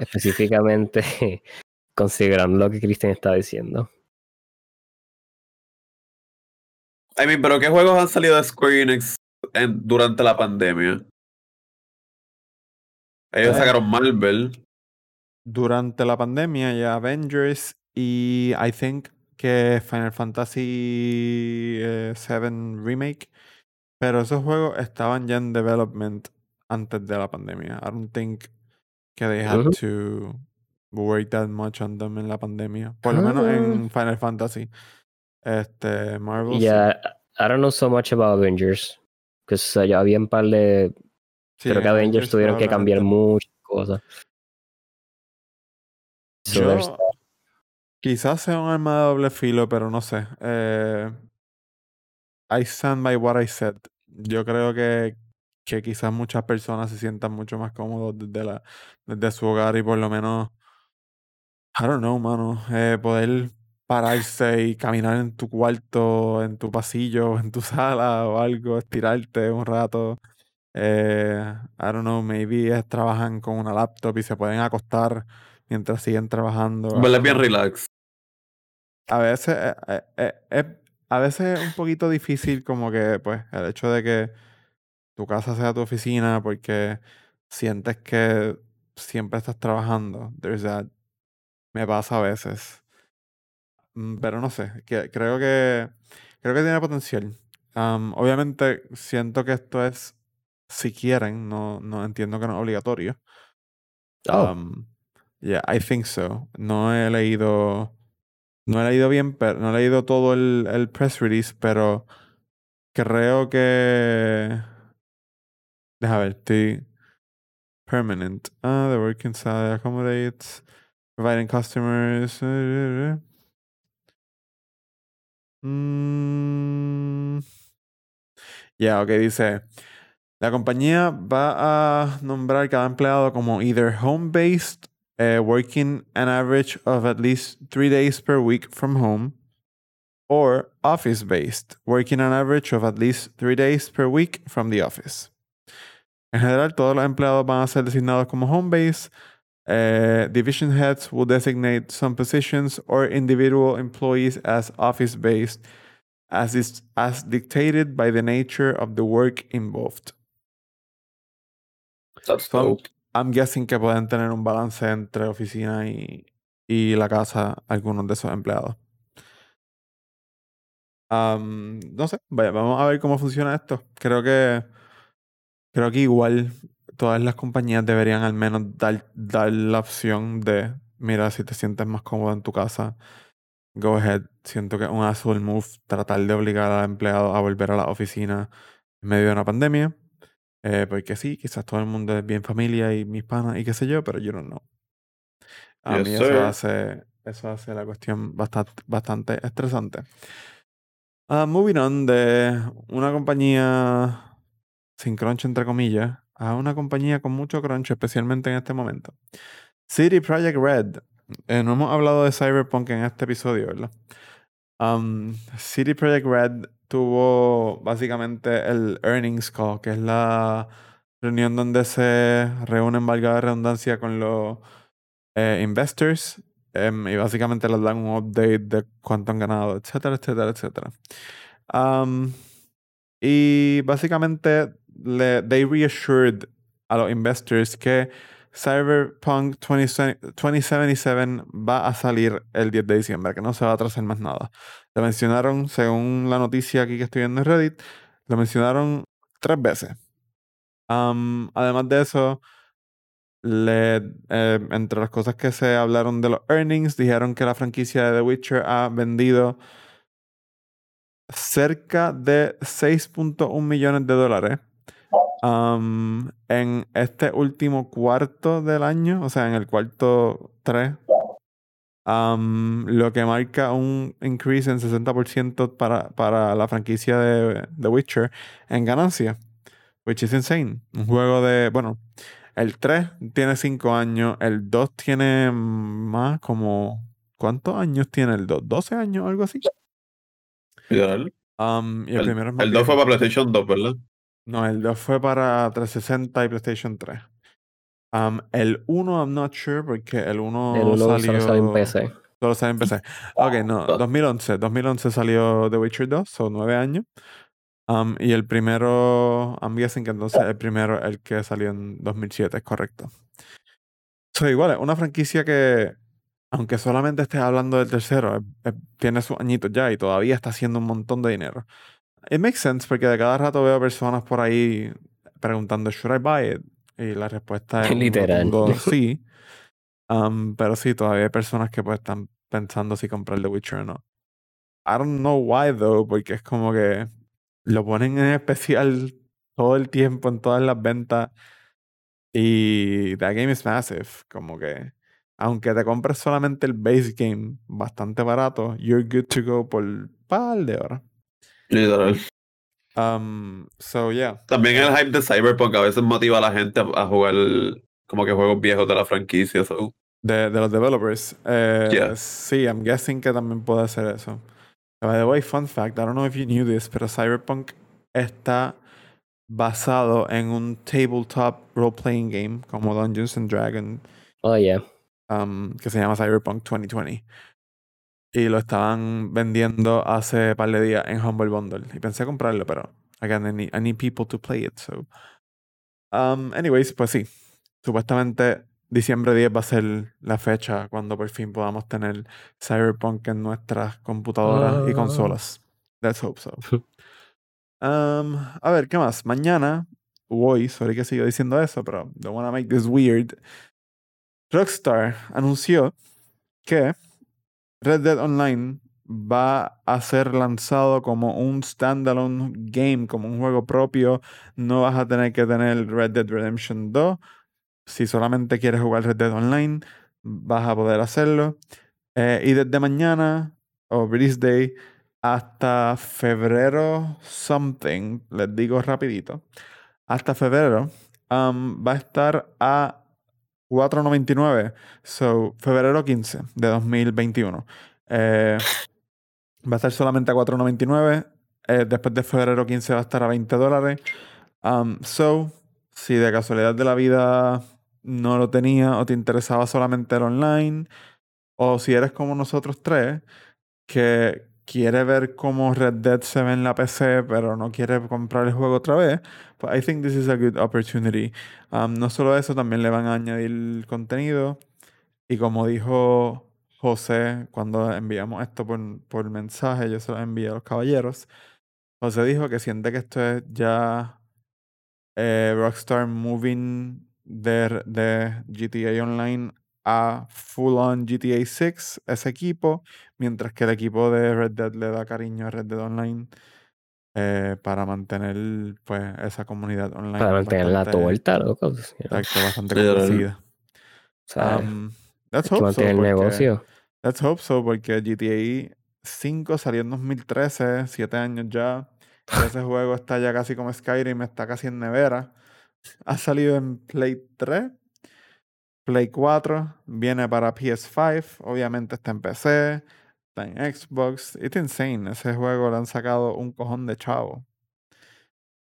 Específicamente considerando lo que Cristian está diciendo.
I mean, pero ¿qué juegos han salido de Square Enix en- durante la pandemia? Ellos
Eh.
sacaron Marvel.
Durante la pandemia ya Avengers y I think que Final Fantasy eh, VII Remake, pero esos juegos estaban ya en development antes de la pandemia. I don't think que they had to work that much on them en la pandemia. Por lo menos
Ah.
en Final Fantasy. Este, Marvel. sí.
Yeah, I don't know so much about Avengers. Because ya había un par de.
Sí,
creo que
en
Avengers tuvieron que cambiar muchas cosas.
Yo- Quizás sea un arma de doble filo, pero no sé. Eh, I stand by what I said. Yo creo que, que quizás muchas personas se sientan mucho más cómodos desde, la, desde su hogar y por lo menos, I don't know, mano, eh, poder pararse y caminar en tu cuarto, en tu pasillo, en tu sala o algo, estirarte un rato. Eh, I don't know, maybe trabajan con una laptop y se pueden acostar mientras siguen trabajando. Don't
Bien relax.
A veces, eh, eh, eh, a veces es un poquito difícil como que, pues, el hecho de que tu casa sea tu oficina porque sientes que siempre estás trabajando. There's that. Me pasa a veces. Mm, Pero no sé, que, creo que creo que tiene potencial. Am, obviamente siento que esto es si quieren, no, no entiendo que no es obligatorio.
Oh,
Um, yeah, I think so. No he leído. No he leído bien, pero no he leído todo el, el press release, pero creo que. Deja ver, estoy. Permanent. Ah, the work inside accommodates. Providing customers. Mm. Ya, ok, dice. La compañía va a nombrar cada empleado como either home-based, eh, working an average of at least three days per week from home, or office-based, working an average of at least three days per week from the office. En general, todos los empleados van a ser designados como home-based, Uh, division heads will designate some positions or individual employees as office based, as is as dictated by the nature of the work involved.
That's
So. I'm guessing que pueden tener un balance entre oficina y, y la casa algunos de esos empleados. No sé, vaya, vamos a ver cómo funciona esto. Creo que creo que igual todas las compañías deberían al menos dar, dar la opción de, mira, si te sientes más cómodo en tu casa, go ahead. Siento que es un azul move tratar de obligar al empleado a volver a la oficina en medio de una pandemia. Eh, porque sí, quizás todo el mundo es bien familia y mis panas y qué sé yo, pero yo no know. A
Yes,
mí
sir.
eso hace, eso hace la cuestión bastante, bastante estresante. Ah, moving on de una compañía sin crunch, entre comillas, a una compañía con mucho crunch, especialmente en este momento. City Project Red. Eh, no hemos hablado de Cyberpunk en este episodio, ¿verdad? Um, City Project Red tuvo básicamente el earnings call, que es la reunión donde se reúnen, valga la redundancia, con los eh, investors em, y básicamente les dan un update de cuánto han ganado, etcétera, etcétera, etcétera. Y básicamente le, they reassured a los investors que Cyberpunk 20, 2077 va a salir el 10 de diciembre, que no se va a atrasar más nada. Lo mencionaron, según la noticia aquí que estoy viendo en Reddit, lo mencionaron tres veces. Además de eso, eh, entre las cosas que se hablaron de los earnings, dijeron que la franquicia de The Witcher ha vendido cerca de 6.1 millones de dólares um, en este último cuarto del año, o sea, en el cuarto 3, um, lo que marca un increase en 60% para, para la franquicia de The Witcher en ganancia, which is insane. Un juego de, bueno, el 3 tiene 5 años, el 2 tiene más como, ¿cuántos años tiene el 2? ¿12 años o algo así? Um, y el,
El,
primero es
el 2 fue para PlayStation 2, ¿verdad?
No, el 2 fue para 360 y PlayStation 3. Um, el 1, I'm not sure, porque el 1
El uno solo
salió...
sale en PC.
Solo sale en PC. Ok, no, 2011. 2011 salió The Witcher 2, son 9 años. Um, y el primero, I'm guessing que entonces el primero, el que salió en 2007, es correcto. So, igual, es una franquicia que, aunque solamente estés hablando del tercero, es- es- tiene sus añitos ya y todavía está haciendo un montón de dinero. It makes sense porque de cada rato veo personas por ahí preguntando, ¿Should I buy it? Y la respuesta es
Literal.
rotundo sí. Um, pero sí, todavía hay personas que pues están pensando si comprar The Witcher o no. I don't know why though, porque es como que lo ponen en especial todo el tiempo en todas las ventas y that game is massive, como que aunque te compres solamente el base game bastante barato, you're good to go por un par de horas.
Literal.
Um, so yeah.
También el hype de Cyberpunk a veces motiva a la gente a, a jugar como que juegos viejos de la franquicia. so.
De, de los developers. Eh,
Yeah.
Sí, I'm guessing que también puede ser eso. By the way, fun fact, I don't know if you knew this, pero Cyberpunk está basado en un tabletop role-playing game como Dungeons and Dragons
Oh, yeah.
um, que se llama Cyberpunk 2020. Y lo estaban vendiendo hace par de días en Humble Bundle. Y pensé comprarlo, pero again, I need, I need people to play it. So. Um, anyways, pues sí. Supuestamente diciembre 10 va a ser la fecha cuando por fin podamos tener Cyberpunk en nuestras computadoras y
Ah.
consolas. Let's hope so. Um, a ver, ¿qué más? Mañana, hoy, sorry que sigo diciendo eso, pero don't wanna make this weird. Rockstar anunció que Red Dead Online va a ser lanzado como un standalone game, como un juego propio. No vas a tener que tener Red Dead Redemption 2. Si solamente quieres jugar Red Dead Online, vas a poder hacerlo. Eh, y desde mañana, o release day, hasta febrero something, les digo rapidito, hasta febrero, um, va a estar a 4.99. So, febrero 15 de 2021. Eh, va a estar solamente a 4.99. Eh, después de febrero 15 va a estar a 20 dólares. Um, so, si de casualidad de la vida no lo tenía o te interesaba solamente el online, o si eres como nosotros tres, que quiere ver cómo Red Dead se ve en la PC, pero no quiere comprar el juego otra vez, pues I think this is a good opportunity. Um, no solo eso, también le van a añadir contenido. Y como dijo José cuando enviamos esto por, por mensaje, yo se lo envié a los caballeros. José dijo que siente que esto es ya eh, Rockstar moving de, de GTA Online a full on GTA 6, ese equipo, mientras que el equipo de Red Dead le da cariño a Red Dead Online eh, para mantener pues esa comunidad online.
Para mantener la torta, loco. know,
Exacto, bastante conocida.
¿sabes?
Um, let's hope so,
mantener el
porque-
negocio.
Let's hope so, porque GTA 5 salió en 2013, 7 años ya. y ese juego está ya casi como Skyrim, está casi en nevera. Ha salido en Play 3, Play 4, viene para PS5, obviamente está en PC, está en Xbox. It's insane, ese juego le han sacado un cojón de chavo.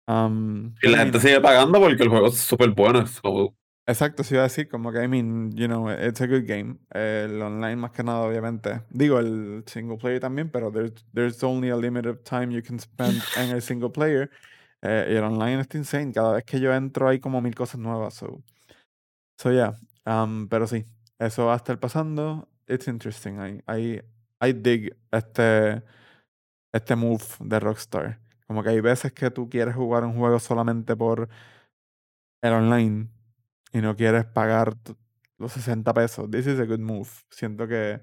Um,
Y la
I
gente sigue pagando porque el juego es súper bueno. so,
Exacto, sí iba a decir, como que, I mean, you know, it's a good game. El online más que nada, obviamente. Digo, el single player también, pero there's, there's only a limited time you can spend en el single player. Eh, y el online está insane. Cada vez que yo entro hay como mil cosas nuevas. So, so yeah. Um, pero sí, eso va a estar pasando. It's interesting. I, I, I dig este, este move de Rockstar. Como que hay veces que tú quieres jugar un juego solamente por el online y no quieres pagar los 60 pesos. This is a good move. Siento que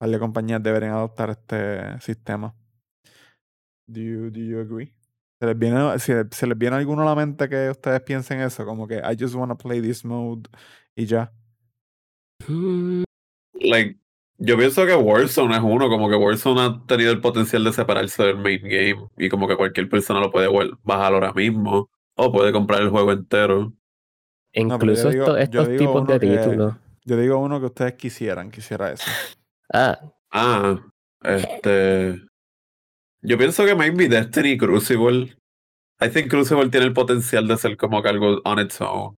varias compañías deberían adoptar este sistema. Do you, do you agree? ¿Se les, viene, si se les viene alguno a la mente que ustedes piensen eso? Como que I just wanna play this mode y ya.
Mm,
like, yo pienso que Warzone es uno, como que Warzone ha tenido el potencial de separarse del main game y como que cualquier persona lo puede bajar ahora mismo o puede comprar el juego entero.
No,
Incluso
digo-
estos, tipos de títulos.
Yo digo uno que ustedes quisieran, quisiera eso.
Ah,
Ah, este. Yo pienso que maybe Destiny y Crucible. I think Crucible tiene el potencial de ser como que algo on its own.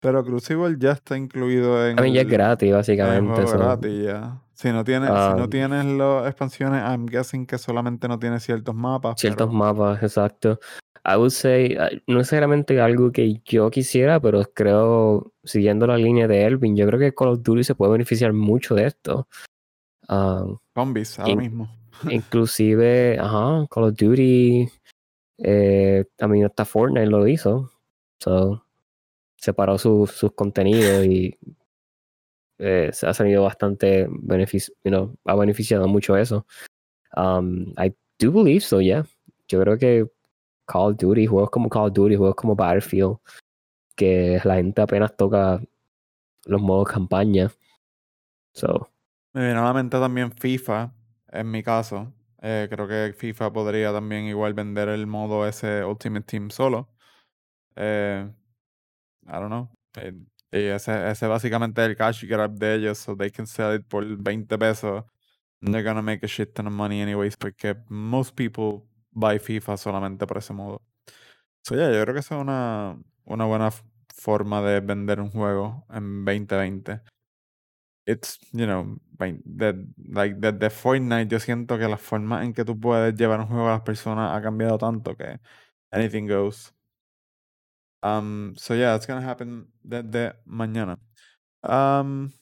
Pero Crucible ya está incluido en
también ya es gratis, básicamente. so-
gratis ya. Si no tienes, si no
Um,
tienes las expansiones, I'm guessing que solamente no tiene ciertos mapas.
Ciertos
pero-
mapas, exacto. I would say, uh, no necesariamente algo que yo quisiera, pero creo, siguiendo la línea de Elvin, yo creo que Call of Duty se puede beneficiar mucho de esto. Um,
Zombies, ahora
In-
mismo.
inclusive, ajá, Call of Duty, eh, también hasta Fortnite lo hizo. So, separó su- sus contenidos y eh, se ha salido bastante beneficio, you know, ha beneficiado mucho eso. Um, I do believe so, yeah. Yo creo que Call of Duty, juegos como Call of Duty, juegos como Battlefield, que la gente apenas toca los modos campaña. So,
Me viene a la mente también FIFA, en mi caso. Eh, creo que FIFA podría también igual vender el modo ese Ultimate Team solo. Eh, I don't know. Eh, ese, ese básicamente el cash grab de ellos, so they can sell it por 20 pesos. They're gonna make a shit ton of money anyways, porque most people buy FIFA solamente por ese modo. So yeah, yo creo que esa es una, una buena forma de vender un juego en 2020 it's, you know, like, desde Fortnite yo siento que la forma en que tú puedes llevar un juego a las personas ha cambiado tanto que anything goes. Um, so yeah, it's gonna happen desde mañana. Um,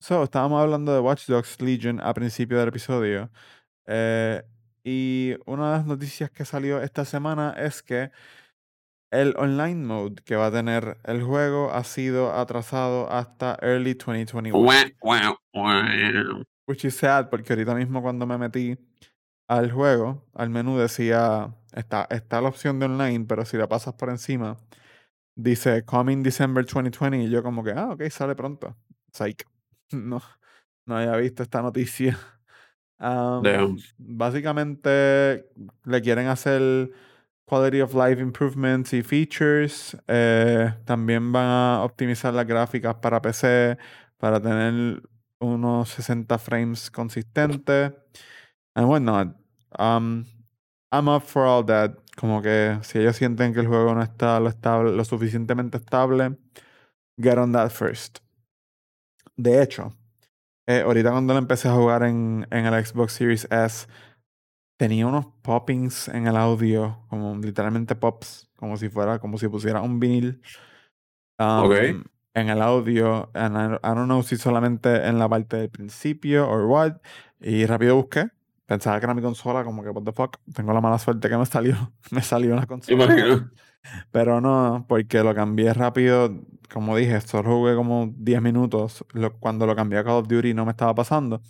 so, estábamos hablando de Watch Dogs Legion a principio del episodio. eh, y una de las noticias que salió esta semana es que el online mode que va a tener el juego ha sido atrasado hasta early 2021.
Wah, wah, wah.
Which is sad, porque ahorita mismo cuando me metí al juego, al menú decía, está, está la opción de online, pero si la pasas por encima, dice Coming December 2020, y yo como que, ah, ok, sale pronto. Psych. No, no había visto esta noticia. Um,
Damn.
básicamente le quieren hacer quality of life improvements y features. eh, también van a optimizar las gráficas para PC para tener unos 60 frames consistentes. And whatnot. Um, I'm up for all that. Como que si ellos sienten que el juego no está lo, estable, lo suficientemente estable, get on that first. De hecho, eh, ahorita cuando lo empecé a jugar en, en el Xbox Series S, tenía unos poppings en el audio, como literalmente pops, como si fuera, como si pusiera un vinil. um. En el audio, and I, I don't know si solamente en la parte del principio or what. Y rápido busqué. Pensaba que era mi consola, como que, what the fuck. Tengo la mala suerte que me salió, me salió una consola.
Imagino.
Pero no, porque lo cambié rápido. Como dije, solo jugué como 10 minutos. Lo- cuando lo cambié a Call of Duty no me estaba pasando.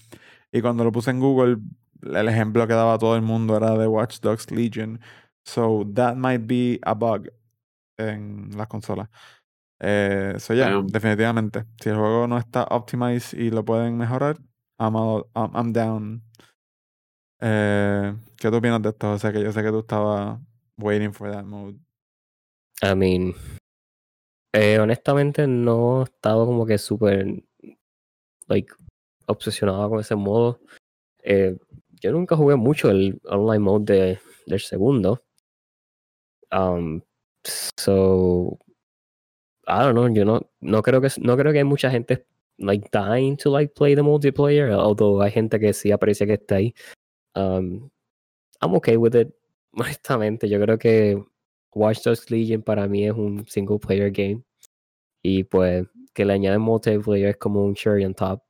Y cuando lo puse en Google, el ejemplo que daba todo el mundo era de Watch Dogs Legion. So that might be a bug en las consolas. Eh, so yeah,
Damn.
definitivamente. Si el juego no está optimized y lo pueden mejorar, I'm, all- I'm, I'm down. Eh, ¿qué tú opinas de esto? O sea, que yo sé que tú estabas waiting for that mode.
I mean, eh, honestamente no he estado como que súper, like, obsesionado con ese modo. Eh, yo nunca jugué mucho el online mode de, del segundo. Um, so, I don't know, yo no, no creo que no creo que hay mucha gente like dying to like play the multiplayer, although hay gente que sí aprecia que está ahí. Um, I'm okay with it. Honestamente, yo creo que Watch Dogs Legion para mí es un single player game. Y pues que le añaden multiplayer es como un cherry on top.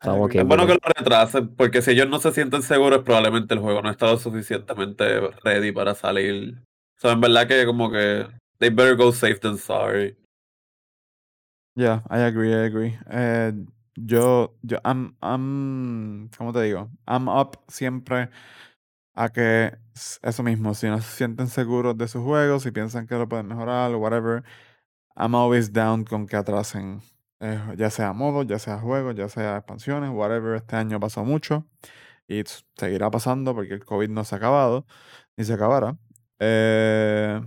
Estamos
agree.
okay
Es bueno que
it.
lo retrasen, porque si ellos no se sienten seguros, probablemente el juego no ha estado suficientemente ready para salir. O sea, en verdad que como que they better go safe than sorry.
Yeah, I agree, I agree. Eh, yo, yo, I'm, I'm, ¿cómo te digo? I'm up siempre a que eso mismo, si no se sienten seguros de sus juegos, si piensan que lo pueden mejorar o whatever, I'm always down con que atrasen, eh, ya sea modos, ya sea juegos, ya sea expansiones, whatever. Este año pasó mucho y seguirá pasando porque el COVID no se ha acabado, ni se acabará. Eh,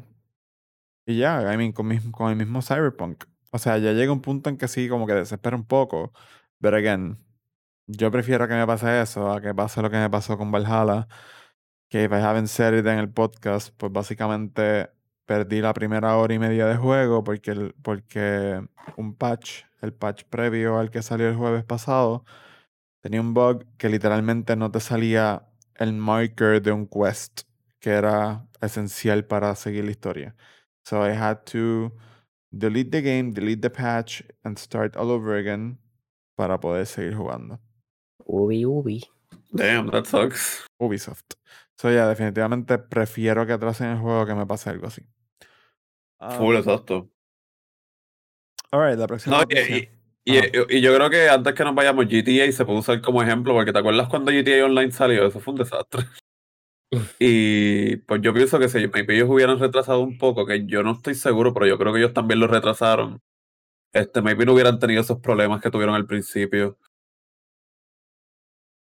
y ya, I mean, con, mis- con el mismo Cyberpunk. O sea, ya llega un punto en que sí, como que desespera un poco. Pero again, yo prefiero que me pase eso a que pase lo que me pasó con Valhalla. Que if I haven't said it en el podcast, pues básicamente perdí la primera hora y media de juego porque, porque un patch, el patch previo al que salió el jueves pasado, tenía un bug que literalmente no te salía el marker de un quest que era esencial para seguir la historia. So I had to delete the game, delete the patch, and start all over again para poder seguir jugando.
Ubi, ubi.
Damn, that sucks.
Ubisoft. So yeah, definitivamente prefiero que atrasen el juego que me pase algo así.
Full,
Um,
exacto.
alright, la próxima
No, y, y yo creo que antes que nos vayamos, GTA se puede usar como ejemplo, porque ¿te acuerdas cuando GTA Online salió? Eso fue un desastre. Y pues yo pienso que si ellos hubieran retrasado un poco, que yo no estoy seguro, pero yo creo que ellos también lo retrasaron. Este, maybe no hubieran tenido esos problemas que tuvieron al principio.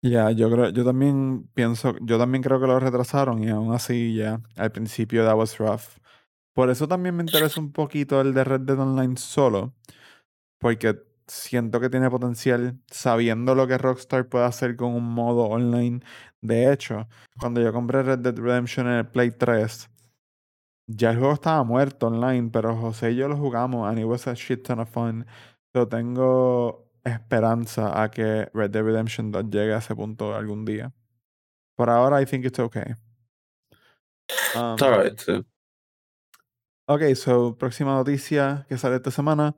Ya, yo creo, yo también pienso, yo también creo que lo retrasaron y aún así ya al principio that was rough. Por eso también me interesa un poquito el de Red Dead Online solo, porque siento que tiene potencial sabiendo lo que Rockstar puede hacer con un modo online. De hecho, cuando yo compré Red Dead Redemption en el Play 3, ya el juego estaba muerto online, pero José y yo lo jugamos and it was a shit ton of fun. Yo tengo esperanza a que Red Dead Redemption 2 llegue a ese punto algún día. Por ahora, I think it's okay. Um, ok, so, próxima noticia que sale esta semana.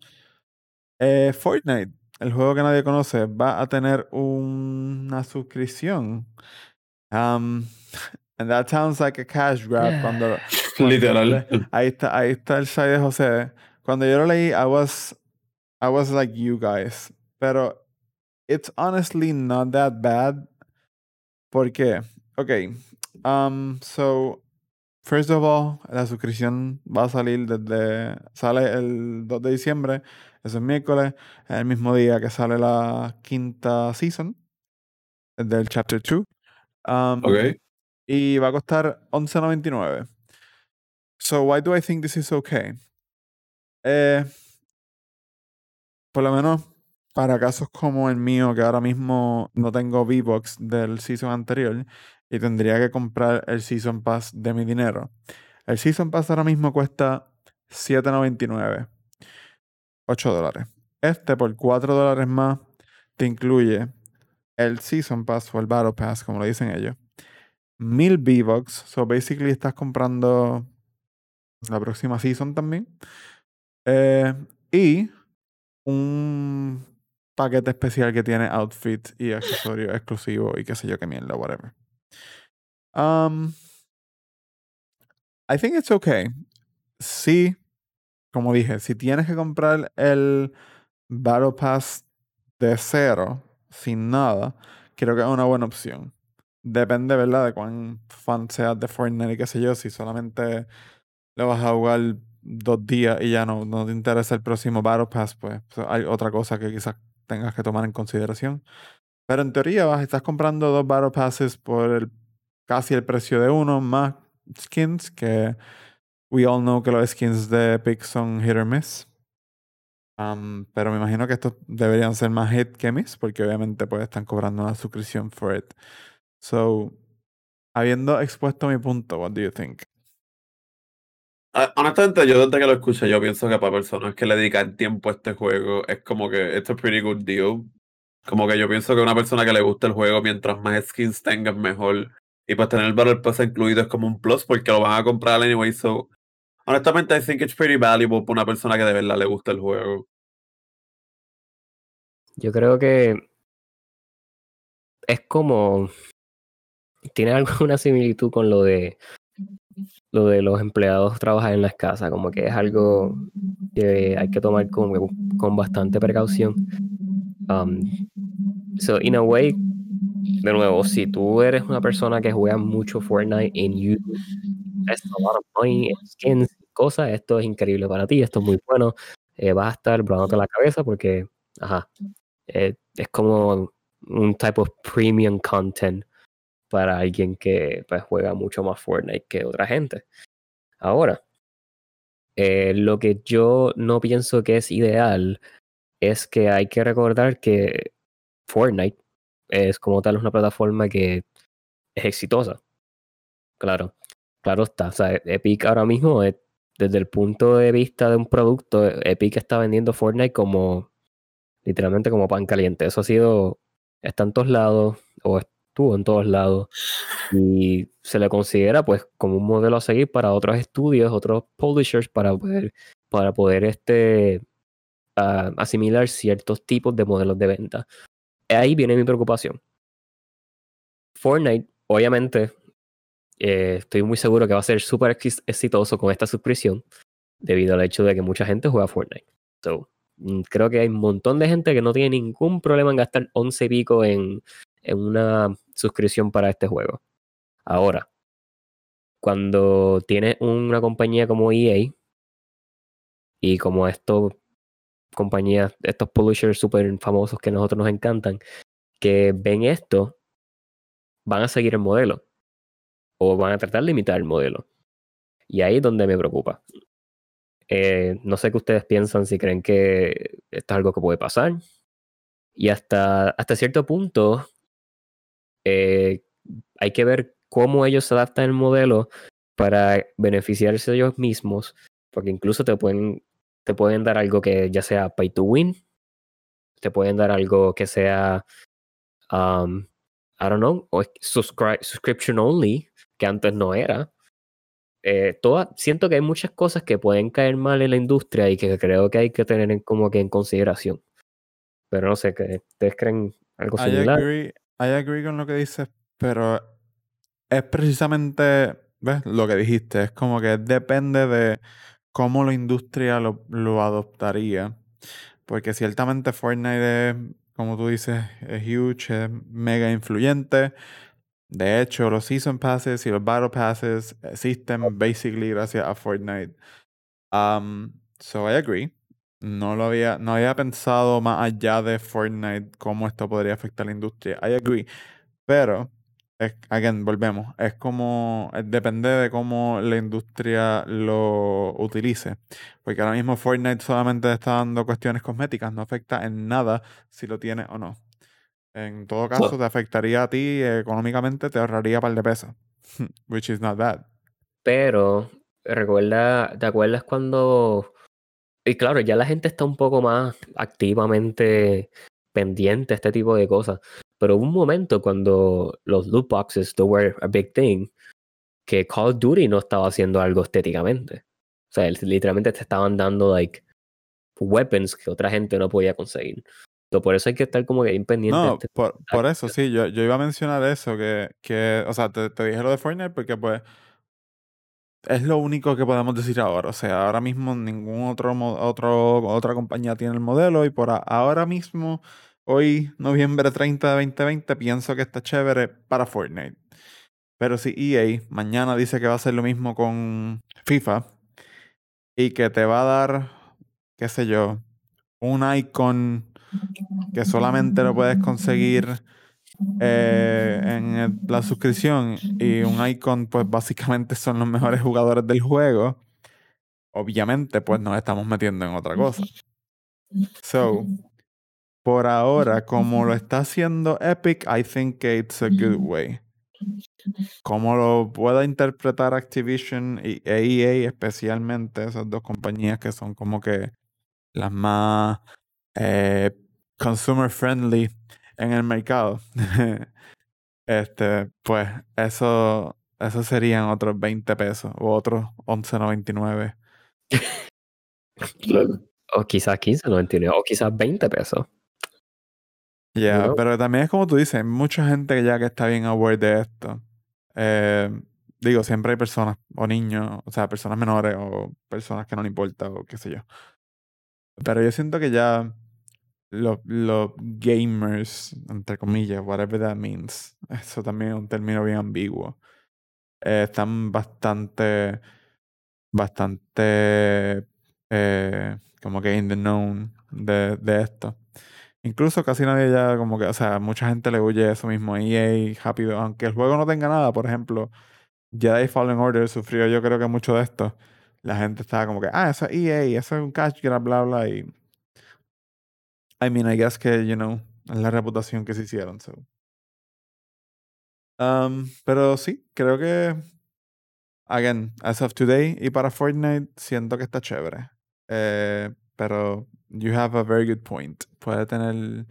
Eh, Fortnite, el juego que nadie conoce, va a tener una suscripción. Um, and that sounds like a cash grab cuando, cuando
Literal.
le- ahí está, ahí está el side de José. Cuando yo lo leí, I was, I was like you guys. Pero it's honestly not that bad. ¿Por qué? Ok. Um, so, first of all, la suscripción va a salir desde. Sale el 2 de diciembre. Eso es miércoles. Es el mismo día que sale la quinta season del Chapter 2. Um,
Ok.
y va a costar 11.99. So why do I think this is okay? Eh, por lo menos para casos como el mío, que ahora mismo no tengo V-Box del season anterior y tendría que comprar el Season Pass de mi dinero. El Season Pass ahora mismo cuesta 7.99. 8 dólares. Este por 4 dólares más te incluye el Season Pass o el Battle Pass, como lo dicen ellos. 1000 V-Bucks. So basically estás comprando la próxima season también. Eh, y un paquete especial que tiene outfits y accesorios exclusivos y qué sé yo qué mierda, whatever. Um, I think it's okay. Sí, como dije, si tienes que comprar el Battle Pass de cero, sin nada, creo que es una buena opción. Depende, ¿verdad?, de cuán fan seas de Fortnite y qué sé yo. Si solamente le vas a jugar dos días y ya no, no te interesa el próximo Battle Pass, pues hay otra cosa que quizás tengas que tomar en consideración. Pero en teoría vas, estás comprando dos Battle Passes por el, casi el precio de uno, más skins, que we all know que los skins de Epic son hit or miss. Um, pero me imagino que estos deberían ser más hit que miss, porque obviamente pues están cobrando una suscripción for it. So, habiendo expuesto mi punto, what do you think?
Ah, Honestamente, yo desde que lo escuché, yo pienso que para personas que le dedican tiempo a este juego, es como que it's a pretty good deal. Como que yo pienso que una persona que le gusta el juego, mientras más skins tengas, mejor. Y pues tener el Battle Pass incluido es como un plus porque lo van a comprar anyway. So, honestamente, I think it's pretty valuable para una persona que de verdad le gusta el juego.
Yo creo que es como tiene alguna similitud con lo de lo de los empleados trabajar en las casas, como que es algo que hay que tomar con, con bastante precaución. Um, so, in a way, de nuevo, si tú eres una persona que juega mucho Fortnite and you en skins, cosas, esto es increíble para ti, esto es muy bueno, eh, vas a estar brotándote la cabeza porque, eh, es como un type of premium content para alguien que pues, juega mucho más Fortnite que otra gente. Ahora, eh, lo que yo no pienso que es ideal es que hay que recordar que Fortnite es como tal una plataforma que es exitosa. Claro, claro está. O sea, Epic ahora mismo, es, desde el punto de vista de un producto, Epic está vendiendo Fortnite como literalmente como pan caliente. Eso ha sido, está en todos lados, o estuvo en todos lados, y se le considera pues como un modelo a seguir para otros estudios, otros publishers, para poder, para poder este, asimilar ciertos tipos de modelos de venta. Ahí viene mi preocupación. Fortnite, obviamente, eh, estoy muy seguro que va a ser súper exitoso con esta suscripción, debido al hecho de que mucha gente juega Fortnite. So, Mm, creo que hay un montón de gente que no tiene ningún problema en gastar 11 pico en, en una suscripción para este juego. Ahora, cuando tienes una compañía como EA y como estos compañías, estos publishers super famosos que a nosotros nos encantan, que ven esto, van a seguir el modelo o van a tratar de imitar el modelo. Y ahí es donde me preocupa. Eh, no sé qué ustedes piensan, si creen que esto es algo que puede pasar. Y hasta, hasta cierto punto eh, hay que ver cómo ellos se adaptan el modelo para beneficiarse ellos mismos, porque incluso te pueden, te pueden dar algo que ya sea pay to win, te pueden dar algo que sea, I don't know, o subscription only, que antes no era eh, toda, siento que hay muchas cosas que pueden caer mal en la industria y que creo que hay que tener en, como que en consideración. Pero no sé, que ¿ustedes creen algo similar?
I agree, I agree con lo que dices, pero es precisamente, ¿ves? Lo que dijiste, es como que depende de cómo la industria lo, lo adoptaría. Porque ciertamente Fortnite es, como tú dices, es huge, es mega influyente. De hecho, los Season Passes y los Battle Passes existen basically gracias a Fortnite. Um, so I agree. No lo había, no había pensado más allá de Fortnite cómo esto podría afectar a la industria. I agree. Pero, es, again, volvemos. Es como, depende de cómo la industria lo utilice. Porque ahora mismo Fortnite solamente está dando cuestiones cosméticas. No afecta en nada si lo tiene o no. En todo caso, te afectaría a ti económicamente, te ahorraría un par de pesos. Which is not bad.
Pero, recuerda, ¿te acuerdas cuando Y claro, ya la gente está un poco más activamente pendiente a este tipo de cosas. Pero hubo un momento cuando los loot boxes were a big thing que Call of Duty no estaba haciendo algo estéticamente. O sea, literalmente te estaban dando like weapons que otra gente no podía conseguir. So, por eso hay que estar como que bien pendiente. de
No,
este-
por, por eso sí, yo, yo iba a mencionar eso, que, que o sea, te, te dije lo de Fortnite porque pues es lo único que podemos decir ahora. O sea, ahora mismo ningún otro, otro otra compañía tiene el modelo y por ahora mismo, hoy, noviembre 30 de 2020, pienso que está chévere para Fortnite. Pero si EA mañana dice que va a hacer lo mismo con FIFA y que te va a dar, qué sé yo, un icon que solamente lo puedes conseguir eh, en la suscripción y un icon, pues básicamente son los mejores jugadores del juego, obviamente, pues nos estamos metiendo en otra cosa. So, por ahora, como lo está haciendo Epic, I think it's a good way. Como lo pueda interpretar Activision y e EA, especialmente, esas dos compañías que son como que las más eh, consumer friendly en el mercado. este, pues eso, eso serían otros 20 pesos o otros 11.99.
O quizás 15.99 o quizás 20 pesos.
Ya,
Bueno.
pero también es como tú dices, mucha gente ya que está bien aware de esto. Eh, digo, siempre hay personas, o niños, o sea, personas menores, o personas que no le importa, o qué sé yo. Pero yo siento que ya los, los gamers, entre comillas, whatever that means, eso también es un término bien ambiguo, eh, están bastante, bastante, eh, como que in the known de, de esto. Incluso casi nadie ya como que, o sea, mucha gente le huye eso mismo. EA, rápido, aunque el juego no tenga nada, por ejemplo, Jedi Fallen Order sufrió yo creo que mucho de esto. La gente estaba como que, ah, eso es EA, eso es un cash grab, bla, bla, y... I mean, I guess que, you know, es la reputación que se hicieron, so. Um, pero sí, creo que, again, as of today y para Fortnite, siento que está chévere. Eh, pero you have a very good point. Puede tener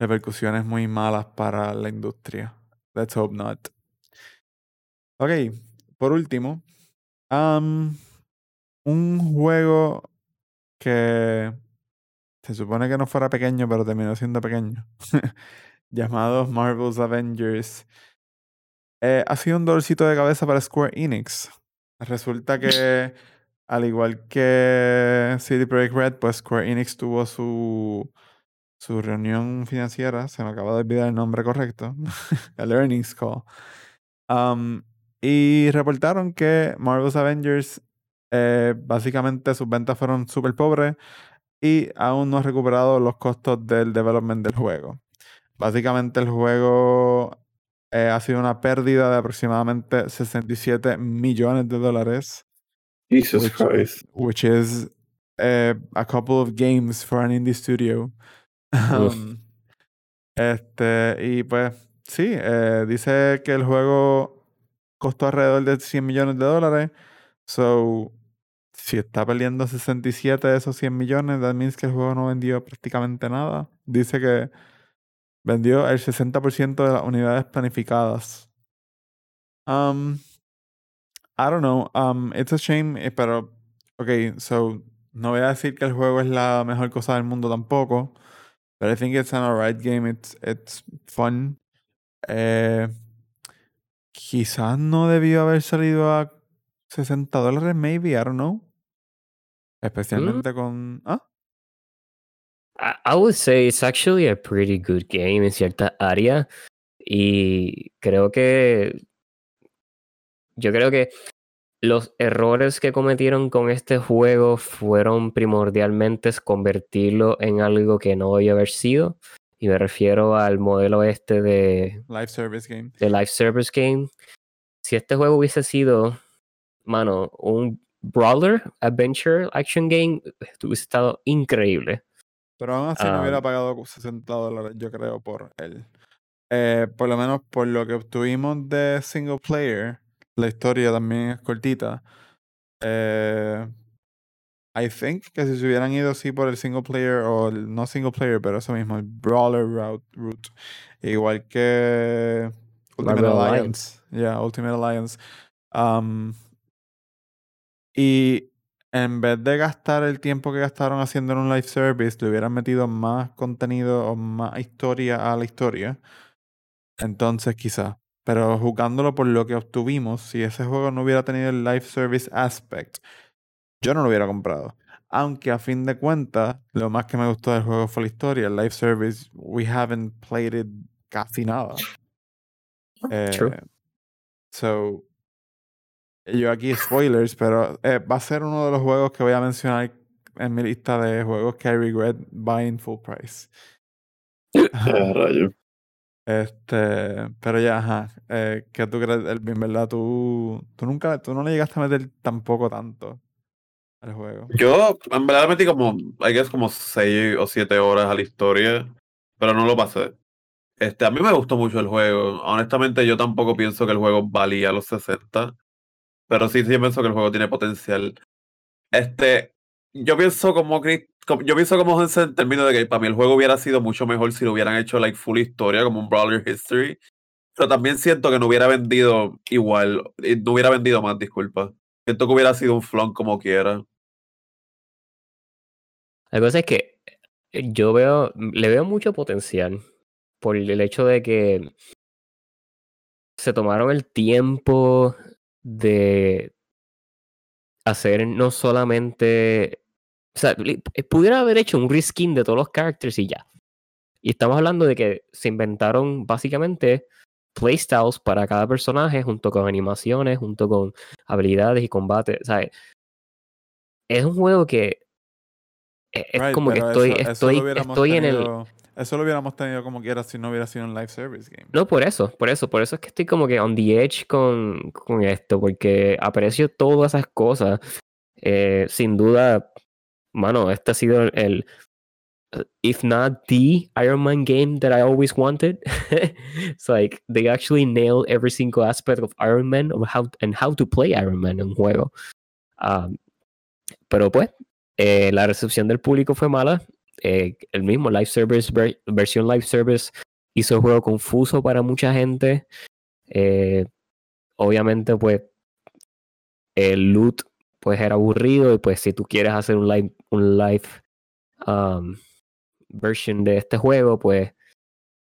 repercusiones muy malas para la industria. Let's hope not. Ok, por último, um, un juego que se supone que no fuera pequeño, pero terminó siendo pequeño, llamado Marvel's Avengers, eh, ha sido un dolorcito de cabeza para Square Enix. Resulta que, al igual que CD Projekt Red, pues Square Enix tuvo su, su reunión financiera, se me acaba de olvidar el nombre correcto, el earnings call. Um, y reportaron que Marvel's Avengers, eh, básicamente sus ventas fueron súper pobres y aún no ha recuperado los costos del development del juego. Básicamente el juego eh, ha sido una pérdida de aproximadamente 67 millones de dólares,
Jesus
Which-
Christ.
which is eh, a couple of games for an indie studio. Um, este, y pues sí, eh, dice que el juego costó alrededor de 100 millones de dólares. So, si está perdiendo 67 de esos 100 millones, that means que el juego no vendió prácticamente nada. Dice que vendió el 60% de las unidades planificadas. Um, I don't know. Um, it's a shame, eh, pero, ok, so, no voy a decir que el juego es la mejor cosa del mundo tampoco. But I think it's an alright game. It's, it's fun. Eh, quizás no debió haber salido a 60 dólares, maybe. I don't know. Especialmente con. Ah,
I, I would say it's actually a pretty good game en cierta área. Y creo que. Yo creo que los errores que cometieron con este juego fueron primordialmente convertirlo en algo que no debió haber sido. Y me refiero al modelo este de,
live service game.
de Live Service Game. Si este juego hubiese sido, mano, un brawler, adventure, action game, hubiese estado increíble.
Pero aún así no
Ah.
hubiera pagado 60 dólares, yo creo, por él. Eh, por lo menos por lo que obtuvimos de single player, la historia también es cortita. Eh, I think que si se hubieran ido así por el single player o el no single player, pero eso mismo, el brawler route, route igual que Ultimate
Marvel
Alliance. Yeah, Ultimate Alliance. Um, y en vez de gastar el tiempo que gastaron haciendo en un live service, le hubieran metido más contenido o más historia a la historia. Entonces, quizá. Pero jugándolo por lo que obtuvimos, si ese juego no hubiera tenido el live service aspect, yo no lo hubiera comprado. Aunque a fin de cuentas, lo más que me gustó del juego fue la historia. El live service, we haven't played it casi nada.
True.
Eh, so, yo aquí spoilers, pero eh, va a ser uno de los juegos que voy a mencionar en mi lista de juegos que I regret buying full price.
Ah, rayo.
Este, pero ya, ajá. Eh, ¿qué tú crees, Elvin, verdad? Tú, tú nunca, tú no le llegaste a meter tampoco tanto al juego.
Yo, en verdad, metí como, I guess, como 6 o 7 horas a la historia, pero no lo pasé. Este, a mí me gustó mucho el juego. Honestamente, yo tampoco pienso que el juego valía los 60, pero sí, sí pienso que el juego tiene potencial. Este, yo pienso como, Chris- yo pienso como en términos de que para mí el juego hubiera sido mucho mejor si lo hubieran hecho like full historia, como un Brawler History. Pero también siento que no hubiera vendido igual, no hubiera vendido más, disculpa. Siento que hubiera sido un flon como quiera.
La cosa es que eh, yo veo, le veo mucho potencial por el hecho de que se tomaron el tiempo de hacer no solamente, o sea, eh, pudiera haber hecho un reskin de todos los characters y ya. Y estamos hablando de que se inventaron básicamente playstyles para cada personaje junto con animaciones, junto con habilidades y combate. O sea, es un juego que e- es
Right,
como que estoy,
eso- eso
estoy,
hubiéramos
estoy en el,
Eso lo hubiéramos tenido como quiera si no hubiera sido un live service game.
No, por eso, por eso, por eso es que estoy como que on the edge con, con esto, porque aprecio todas esas cosas. Eh, sin duda, mano, este ha sido el, if not the Iron Man game that I always wanted. It's like they actually nailed every single aspect of Iron Man of how, and how to play Iron Man en juego. Um, pero pues, eh, la recepción del público fue mala. Eh, el mismo live service, ver- versión live service, hizo el juego confuso para mucha gente. Eh, obviamente, pues, el loot pues era aburrido y pues si tú quieres hacer un live, un live um, version de este juego, pues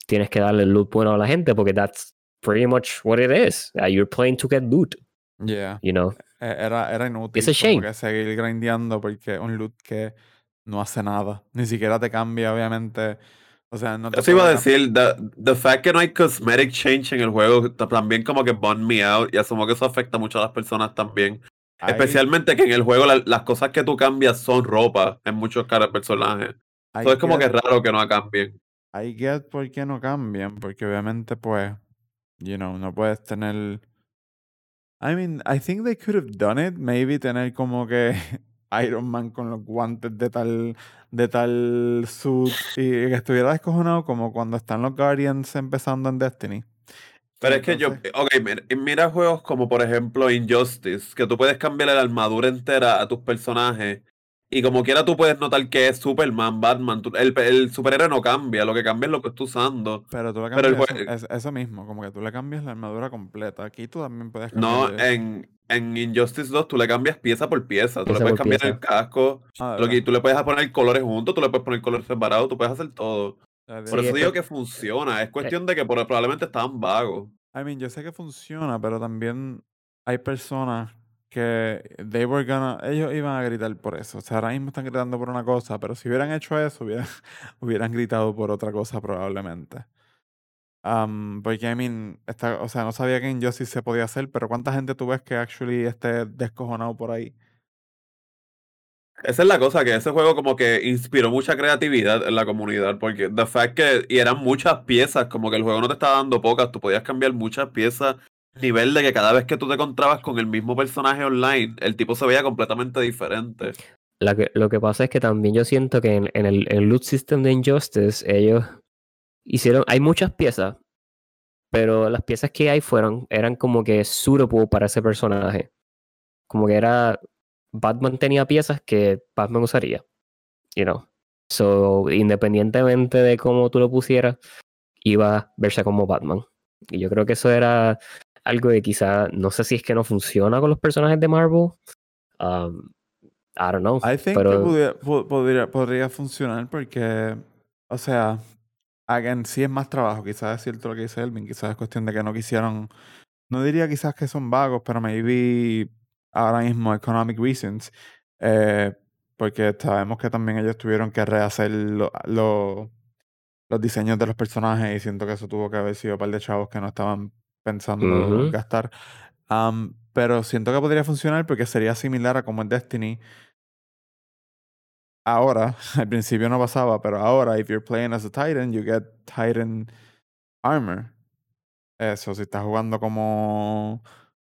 tienes que darle el loot bueno a la gente porque that's pretty much what it is. Uh, you're playing to get loot,
Yeah.
you know.
Eh, Era, era inútil
It's a shame.
que seguir grindeando porque es un loot que no hace nada. Ni siquiera te cambia, obviamente. O sea, no te
Eso iba a
puede
decir, the, the fact que no hay cosmetic change en el juego ta- también como que bummed me out y asumo que eso afecta mucho a las personas también.
Ahí-
Especialmente que en el juego la- las cosas que tú cambias son ropa en muchos cara- personajes. Entonces es como que es raro que no cambien.
I get por qué no cambian, porque obviamente, pues, you know, no puedes tener. I mean, I think they could have done it. Maybe tener como que Iron Man con los guantes de tal, de tal suit y que estuviera descojonado como cuando están los Guardians empezando en Destiny.
Pero es que yo, ok, mira, mira juegos como por ejemplo Injustice, que tú puedes cambiarle la armadura entera a tus personajes y como quiera tú puedes notar que es Superman, Batman, tú- el, el superhéroe no cambia, lo que cambia es lo que estás usando.
Pero tú le
Pero el
cambias eso, es- eso mismo, como que tú le cambias la armadura completa. Aquí tú también puedes
No,
cambiarle-
en, en Injustice 2 tú le cambias pieza por pieza, tú
Pieza
le puedes cambiar
pieza.
el casco,
Ah,
lo que, tú le puedes poner colores juntos, tú le puedes poner colores separados, tú puedes hacer todo. Por
Sí,
eso
es
digo
que-
que funciona, es cuestión de que por- probablemente estaban vagos.
I mean, yo sé que funciona, pero también hay personas que they were gonna, ellos iban a gritar por eso. O sea, ahora mismo están gritando por una cosa, pero si hubieran hecho eso, hubieran, hubieran gritado por otra cosa probablemente. Um, porque, I mean, esta- o sea, no sabía que en Injustice se podía hacer, pero ¿cuánta gente tú ves que actually esté descojonado por ahí?
Esa es la cosa, que ese juego como que inspiró mucha creatividad en la comunidad, porque the fact que, y eran muchas piezas, como que el juego no te estaba dando pocas, tú podías cambiar muchas piezas, nivel de que cada vez que tú te encontrabas con el mismo personaje online, el tipo se veía completamente diferente.
Que- lo que pasa es que también yo siento que en, en el, en el loot system de Injustice ellos hicieron, hay muchas piezas, pero las piezas que hay fueron, eran como que suitable para ese personaje. Como que era Batman tenía piezas que Batman usaría. You know. So, independientemente de cómo tú lo pusieras, iba a verse como Batman. Y yo creo que eso era algo que quizá, no sé si es que no funciona con los personajes de Marvel. Um, I don't know.
I think
pero
que podría, po- podría, podría funcionar porque, o sea, again, sí es más trabajo. Quizás es cierto lo que dice Elvin. Quizás es cuestión de que no quisieron. No diría quizás que son vagos, pero maybe ahora mismo economic reasons. eh, porque sabemos que también ellos tuvieron que rehacer lo- lo- los diseños de los personajes y siento que eso tuvo que haber sido un par de chavos que no estaban pensando
Ujú.
gastar. Pero siento que podría funcionar porque sería similar a como en Destiny. Ahora, al principio no pasaba, pero ahora, if you're playing as a Titan, you get Titan armor. Eso, si estás jugando como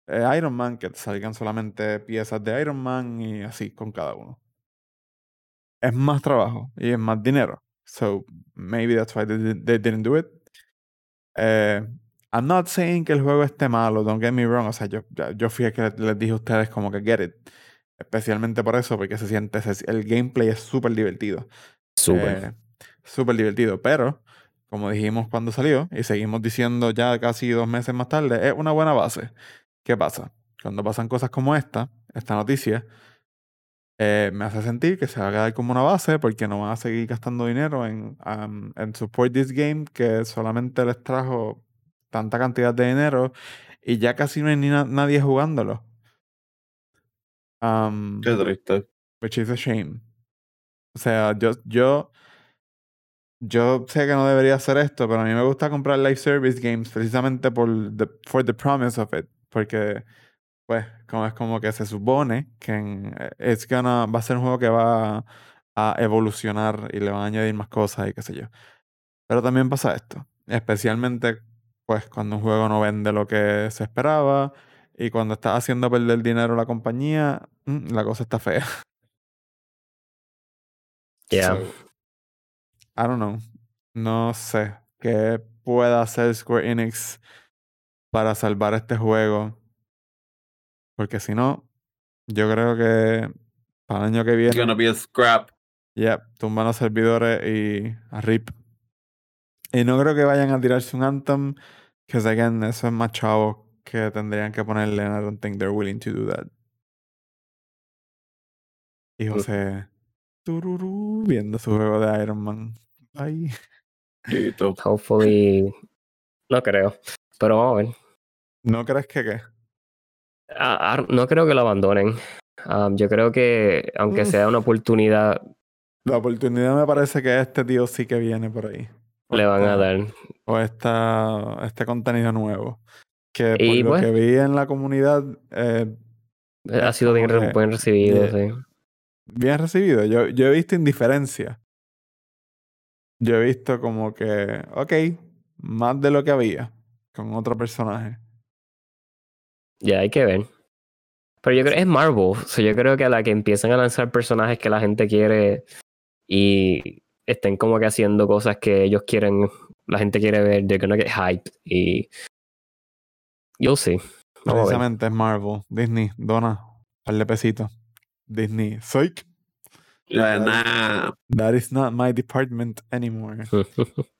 eh, Iron Man, que te salgan solamente piezas de Iron Man y así con cada uno. Es más trabajo y es más dinero. So, maybe that's why they, they didn't do it. Eh, I'm not saying que el juego esté malo, don't get me wrong. O sea, yo, yo fui el que les dije a ustedes como que get it. Especialmente por eso, porque se siente, se- el gameplay es súper divertido.
súper.
Eh, súper divertido, pero como dijimos cuando salió y seguimos diciendo ya casi dos meses más tarde, es una buena base. ¿Qué pasa? Cuando pasan cosas como esta, esta noticia, eh, me hace sentir que se va a quedar como una base porque no van a seguir gastando dinero en, en support this game que solamente les trajo tanta cantidad de dinero y ya casi no hay ni na- nadie jugándolo. Am,
Qué triste.
which is a shame. O sea, yo, yo, yo sé que no debería hacer esto, pero a mí me gusta comprar live service games precisamente por the, for the promise of it, porque pues como es como que se supone que en, eh, it's gonna, va a ser un juego que va a evolucionar y le van a añadir más cosas y qué sé yo. Pero también pasa esto, especialmente pues cuando un juego no vende lo que se esperaba y cuando está haciendo perder dinero a la compañía, mm, la cosa está fea.
Yeah.
So, I don't know. No sé qué pueda hacer Square Enix para salvar este juego. Porque si no, yo creo que para el año que
It's
viene,
gonna be a scrap.
ya, tumban los servidores y a RIP. Y no creo que vayan a tirarse un Anthem, que again, eso es más chavo que tendrían que ponerle, and I don't think they're willing to do that. Y. José, tururú, viendo su juego de Iron Man. Ay.
Hopefully. No creo. Pero vamos a ver.
¿No crees que qué?
Ah, ah, no creo que lo abandonen. Um, yo creo que, aunque
Mm.
sea una oportunidad,
La oportunidad me parece que este tío sí que viene por ahí. O
le van a dar.
O esta, este contenido nuevo. Que por
Y
lo
pues-
que vi en la comunidad, eh,
Ha sido bien, re- buen recibido, sí.
bien recibido. Yo, yo he visto indiferencia. Yo he visto como que, ok, más de lo que había con otro personaje.
Ya hay que ver. Pero yo creo que es Marvel. O sea, yo creo que a la que empiezan a lanzar personajes que la gente quiere y estén como que haciendo cosas que ellos quieren, la gente quiere ver, they're gonna get hype. Y. You'll see. Vamos.
Precisamente es Marvel, Disney, dona, par de pesitos. Disney, psych.
Ya, nah.
That is not my department anymore.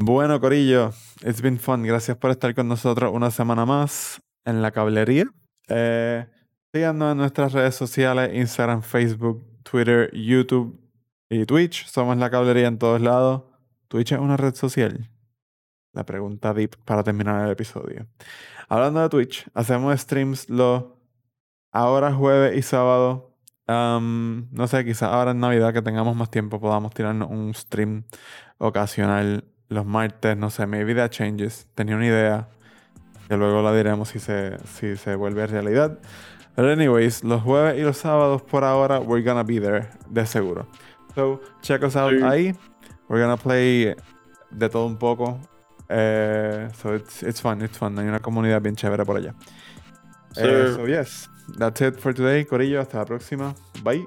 Bueno, Corillo, it's been fun. Gracias por estar con nosotros una semana más en la cablería. Eh, síganos en nuestras redes sociales: Instagram, Facebook, Twitter, YouTube y Twitch. Somos la cablería en todos lados. ¿Twitch es una red social? La pregunta deep para terminar el episodio. Hablando de Twitch, hacemos streams los ahora jueves y sábado. No sé, quizás ahora en Navidad que tengamos más tiempo podamos tirarnos un stream ocasional los martes, no sé, maybe that changes. Tenía una idea que luego la diremos si se, si se vuelve realidad. Pero anyways, los jueves y los sábados por ahora, we're gonna be there, de seguro. So, check us out
Sí.
ahí. We're gonna play de todo un poco. Eh, so it's, it's fun, it's fun. Hay una comunidad bien chévere por allá. Eh,
Sí.
so yes, that's it for today, Corillo. Hasta la próxima. Bye.